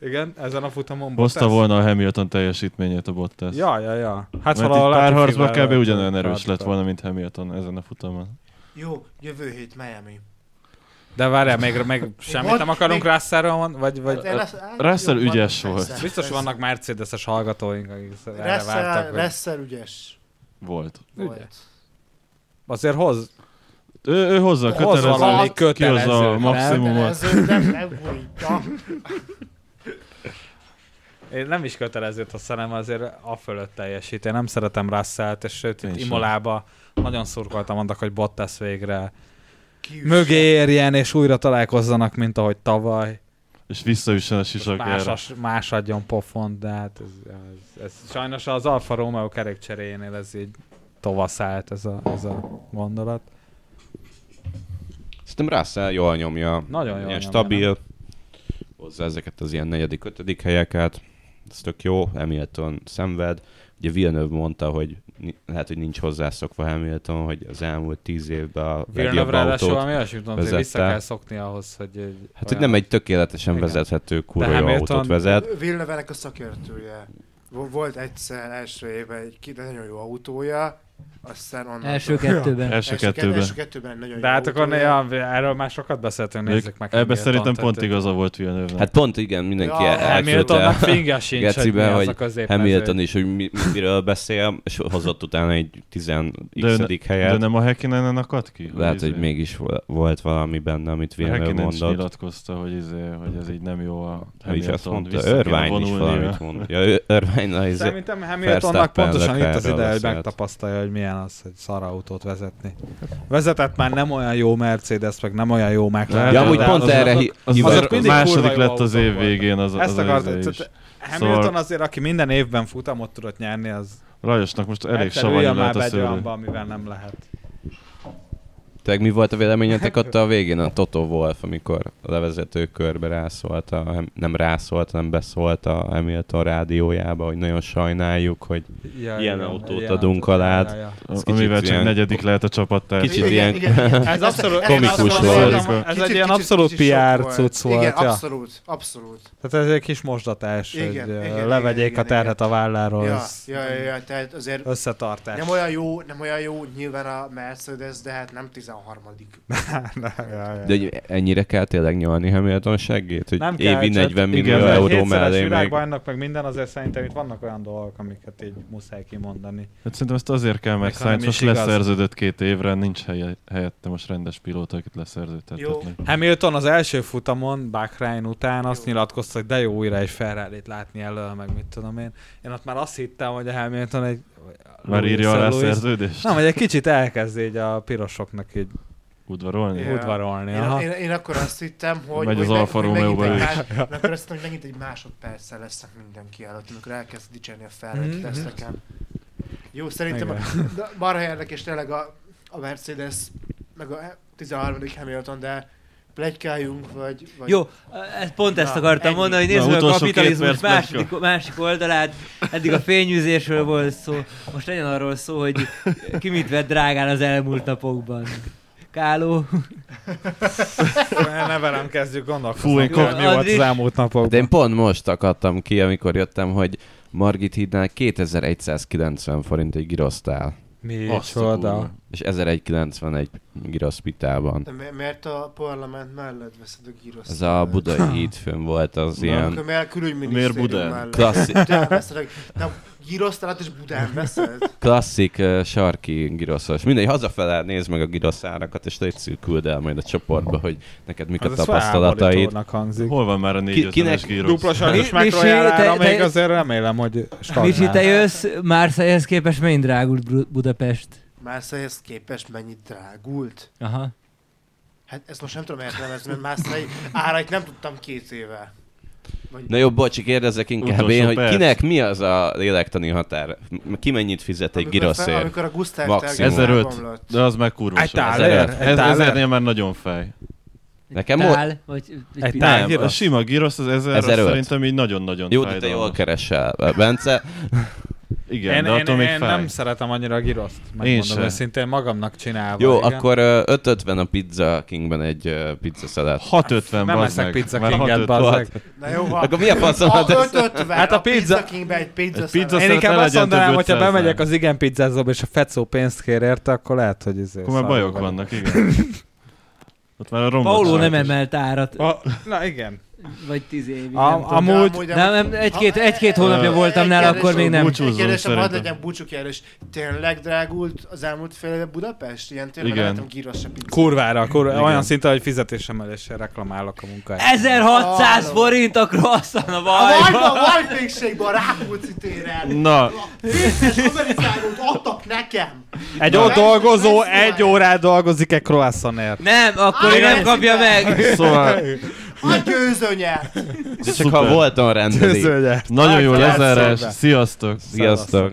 Igen, ezen a futamon Hozta Bottas? volna a Hamilton teljesítményét a Bottas. Ja, ja, ja. Hát Mert valahol párharcban kb. ugyanolyan erős lett volna, mint Hamilton ezen a futamon. Jó, jövő hét Miami. De várjál, még, még semmit nem akarunk Még- Russellről vagy, vagy Russell ügyes persze, volt. biztos persze. vannak Mercedes-es hallgatóink, akik erre Russell, vártak. Hogy Russell ügyes Volt. volt. azért hoz, Ő, ő hozza a hoz valami kötelező, kihozza a kötelező. maximumot. Kötelező, nem, nem bújta. [LAUGHS] Én nem is kötelezőt azt hanem azért a fölött teljesít. Én nem szeretem Russellt, és sőt, Én itt sem. Imolába nagyon szurkoltam annak, hogy Bottas végre Kiüsse. mögé érjen, és újra találkozzanak, mint ahogy tavaly. És visszaüssen a Más, sisakjára. as- más adjon pofont, de hát ez, ez, ez, sajnos az Alfa Romeo kerékcseréjénél ez így tovaszált ez a, ez a gondolat. Szerintem Russell jól nyomja. Nagyon jól ilyen nyomja, stabil. Hozza ezeket az ilyen negyedik, ötödik helyeket. Ez tök jó. Hamilton szenved. Ugye Villeneuve mondta, hogy lehet, hogy nincs hozzászokva Hamilton, hogy az elmúlt tíz évben a legjobb Villeneuve ráadásul autót. valami olyasmit mondta, hogy vissza kell szokni ahhoz, hogy... egy Hát, hogy olyan- nem egy tökéletesen Igen. vezethető kurva Hamilton- autót vezet. Villeneuve-nek a szakértője. Vo- Volt egyszer első évben egy nagyon jó autója, aztán onnan... Első kettőben. Első kettőben. Első kettőben nagyon De jó hát akkor ja, erről már sokat beszéltünk, nézzük meg. Ebben szerintem pont igaza volt Villeneuve-nek. Hát pont igen, mindenki Ja, Hamiltonnak fingja sincs, hogy mi az hogy a. Hamilton is, hogy mi, mi- miről beszél, és hozott utána egy 10 de, x helyet. de nem a Häkkinenen akadt ki? Lehet, hogy izé- még vo- volt valami benne, amit A Villeneuve mondott. nyilatkozta, hogy, izé, hogy ez így nem jó a Ő is azt Hamilton, mondta, Irvine is valamit mondta. Ja, Irvine [LAUGHS] izé, Szerintem Hamiltonnak pontosan itt az ideje, hogy megtapasztalja, hogy milyen az, hogy szarautót vezetni. Vezetett már nem olyan jó Mercedes, meg nem olyan jó McLaren. Ja, amúgy pont erre hi- Az az második lett az év végén az, az, Ezt az tehát Hamilton Szóval- azért, aki minden évben futamot tudott nyerni, az Lajosnak most elég savanyú lehet már a olyanba, amivel nem lehet. Tényleg mi volt a véleményetek ott a végén a Toto Wolf, amikor a levezető körbe rászólt, a, nem rászólt, hanem beszólt a Hamilton rádiójába, hogy nagyon sajnáljuk, hogy Ja, Ilyen igen, autót ilyen adunk alád. ja, ja. Kicsit Amivel csak ilyen- negyedik lehet a csapattárs. Kicsit Igen, ilyen- igen, igen. [LAUGHS] Ez abszolút, ez komikus volt. Ez egy ilyen abszolút PR cucc volt. Igen, ja. abszolút, abszolút. Tehát ez egy kis mosdatás, hogy levegyék a terhet a válláról. Ja, ja, ja, ja, tehát azért Összetartás. nem olyan jó, nem olyan jó nyilván a Mercedes, de hát nem 16 13 [LAUGHS] De hogy ennyire kell tényleg nyalni Hamilton seggét, hogy Nem kell, évi csak- 40 millió igen, euró mellé még. világbajnok, meg minden, azért szerintem itt vannak olyan dolgok, amiket így muszáj kimondani. Hát szerintem ezt azért kell, mert Meg Sainz most leszerződött két évre, nincs helye, helyette most rendes pilóta, akit leszerződtethetnek. Hamilton az első futamon, Bahrain után azt Jó. nyilatkozta, hogy de jó újra egy ferrari látni elől, meg mit tudom én. Én ott már azt hittem, hogy a Hamilton egy... Már írja alá a szerződést? Nem, hogy egy kicsit elkezd így a pirosoknak így Udvarolni? Ja. udvarolni. Én, Aha. én, én, akkor azt hittem, hogy, Megy hogy, az meg- Alfa hogy megint Romeo-ba egy más, akkor azt hittem, hogy megint egy másodperccel lesznek mindenki előtt, amikor elkezd dicsérni a felvett Mhm. teszteken. Jó, szerintem a, Igen. de marha érdekes tényleg a, a Mercedes, meg a 13. Hamilton, de plegykáljunk, vagy... vagy Jó, pont ezt Na, akartam ennyi. mondani, hogy nézzük meg a kapitalizmus perc, másik, másik oldalát. Eddig a fényűzésről volt szó, most legyen arról szó, hogy ki mit vett drágán az elmúlt napokban. Káló. Ne velem kezdjük Fú, gondolkozni, én hogy kap- mi volt az elmúlt napokban. De én pont most akadtam ki, amikor jöttem, hogy Margit hídnál 2190 forint egy girosztál, Mi Azt csoda. És 1191 girosz pitában. De miért a parlament mellett veszed a gírosz? Ez a budai hídfőn volt az Na. ilyen Akkor miért külügyminisztérium Miért Budán? mellett? klasszik. Nem, gírosztalat és Budán veszed? klasszik uh, sarki giroszos. Mindegy, hazafele nézd meg a giroszárakat, és légy küld el majd a csoportba, hogy neked mik a Az tapasztalataid. hangzik. Hol van már a Ki- 450-es kinek gírosz? Dupla Misi, megprojálára te- még te- azért remélem, hogy Micsi, te jössz Márszájhez képest mennyi drágult Budapest? Marseille-hez képest mennyit drágult? Aha. Hát ezt most nem tudom értelmezni, mert Marseille árait nem tudtam két éve. Vagy... Na jó, bocs, kérdezzek inkább Utolsó én, hogy perc. kinek mi az a lélektani határ? Ki mennyit fizet egy amikor, fel, giroszért? amikor a Gusztáv Maximum. Tergő 1005. elbomlott. De az meg kurva Egy táler? Ez, ezernél már nagyon fej. Nekem Tál, vagy, Egy egy tál. Nem, a sima girosz az 1000 az 1005. szerintem így nagyon-nagyon Jó, de te jól keresel, Bence. Igen, Én, de én, attól még én fáj. nem szeretem annyira a giroszt, Én megmondom őszintén, magamnak csinálva. Jó, igen. akkor ö, 550 a Pizza Kingben egy ö, pizza szelet. 650, Nem bazd eszek meg. pizza kinget, 650. bazzeg. Na jó, ha, Akkor mi a faszom? ha Hát ez- 550, Hát a a pizza- pizza Kingbe egy pizza, Egy pizza Én Szerintem inkább azt mondanám, hogyha 500 bemegyek az igen pizzázóba, és a fecó pénzt kér érte, akkor lehet, hogy izé Akkor már bajok vannak, igen. [LAUGHS] Ott már a Pauló nem emelt árat, A, na igen. Vagy tíz évig. A- nem tudom. amúgy- Nem, nem, egy-két, egy-két hónapja Ö, voltam nála, akkor még nem. búcsúzzunk Egy kérdésem, hadd legyen búcsú kérdés. Tényleg drágult az elmúlt fél éve Budapest? Ilyen tényleg Igen. nem gíros se pizza. Kurvára, kurva, Igen. olyan szinten, hogy fizetésemeléssel reklamálok a munkáját. 1600 Halló. forint a croissant a A bajban. Vajban, Vajpékségben, a Rákóczi téren. Na, Vészes adtak nekem. Egy ott dolgozó egy órát dolgozik egy croissantért. Nem, akkor nem kapja meg. szóval A győzőnyert. De csak Szuper. ha volton rendeli. Tőzőgyert. nagyon jó lezárás. be. Sziasztok! Sziasztok!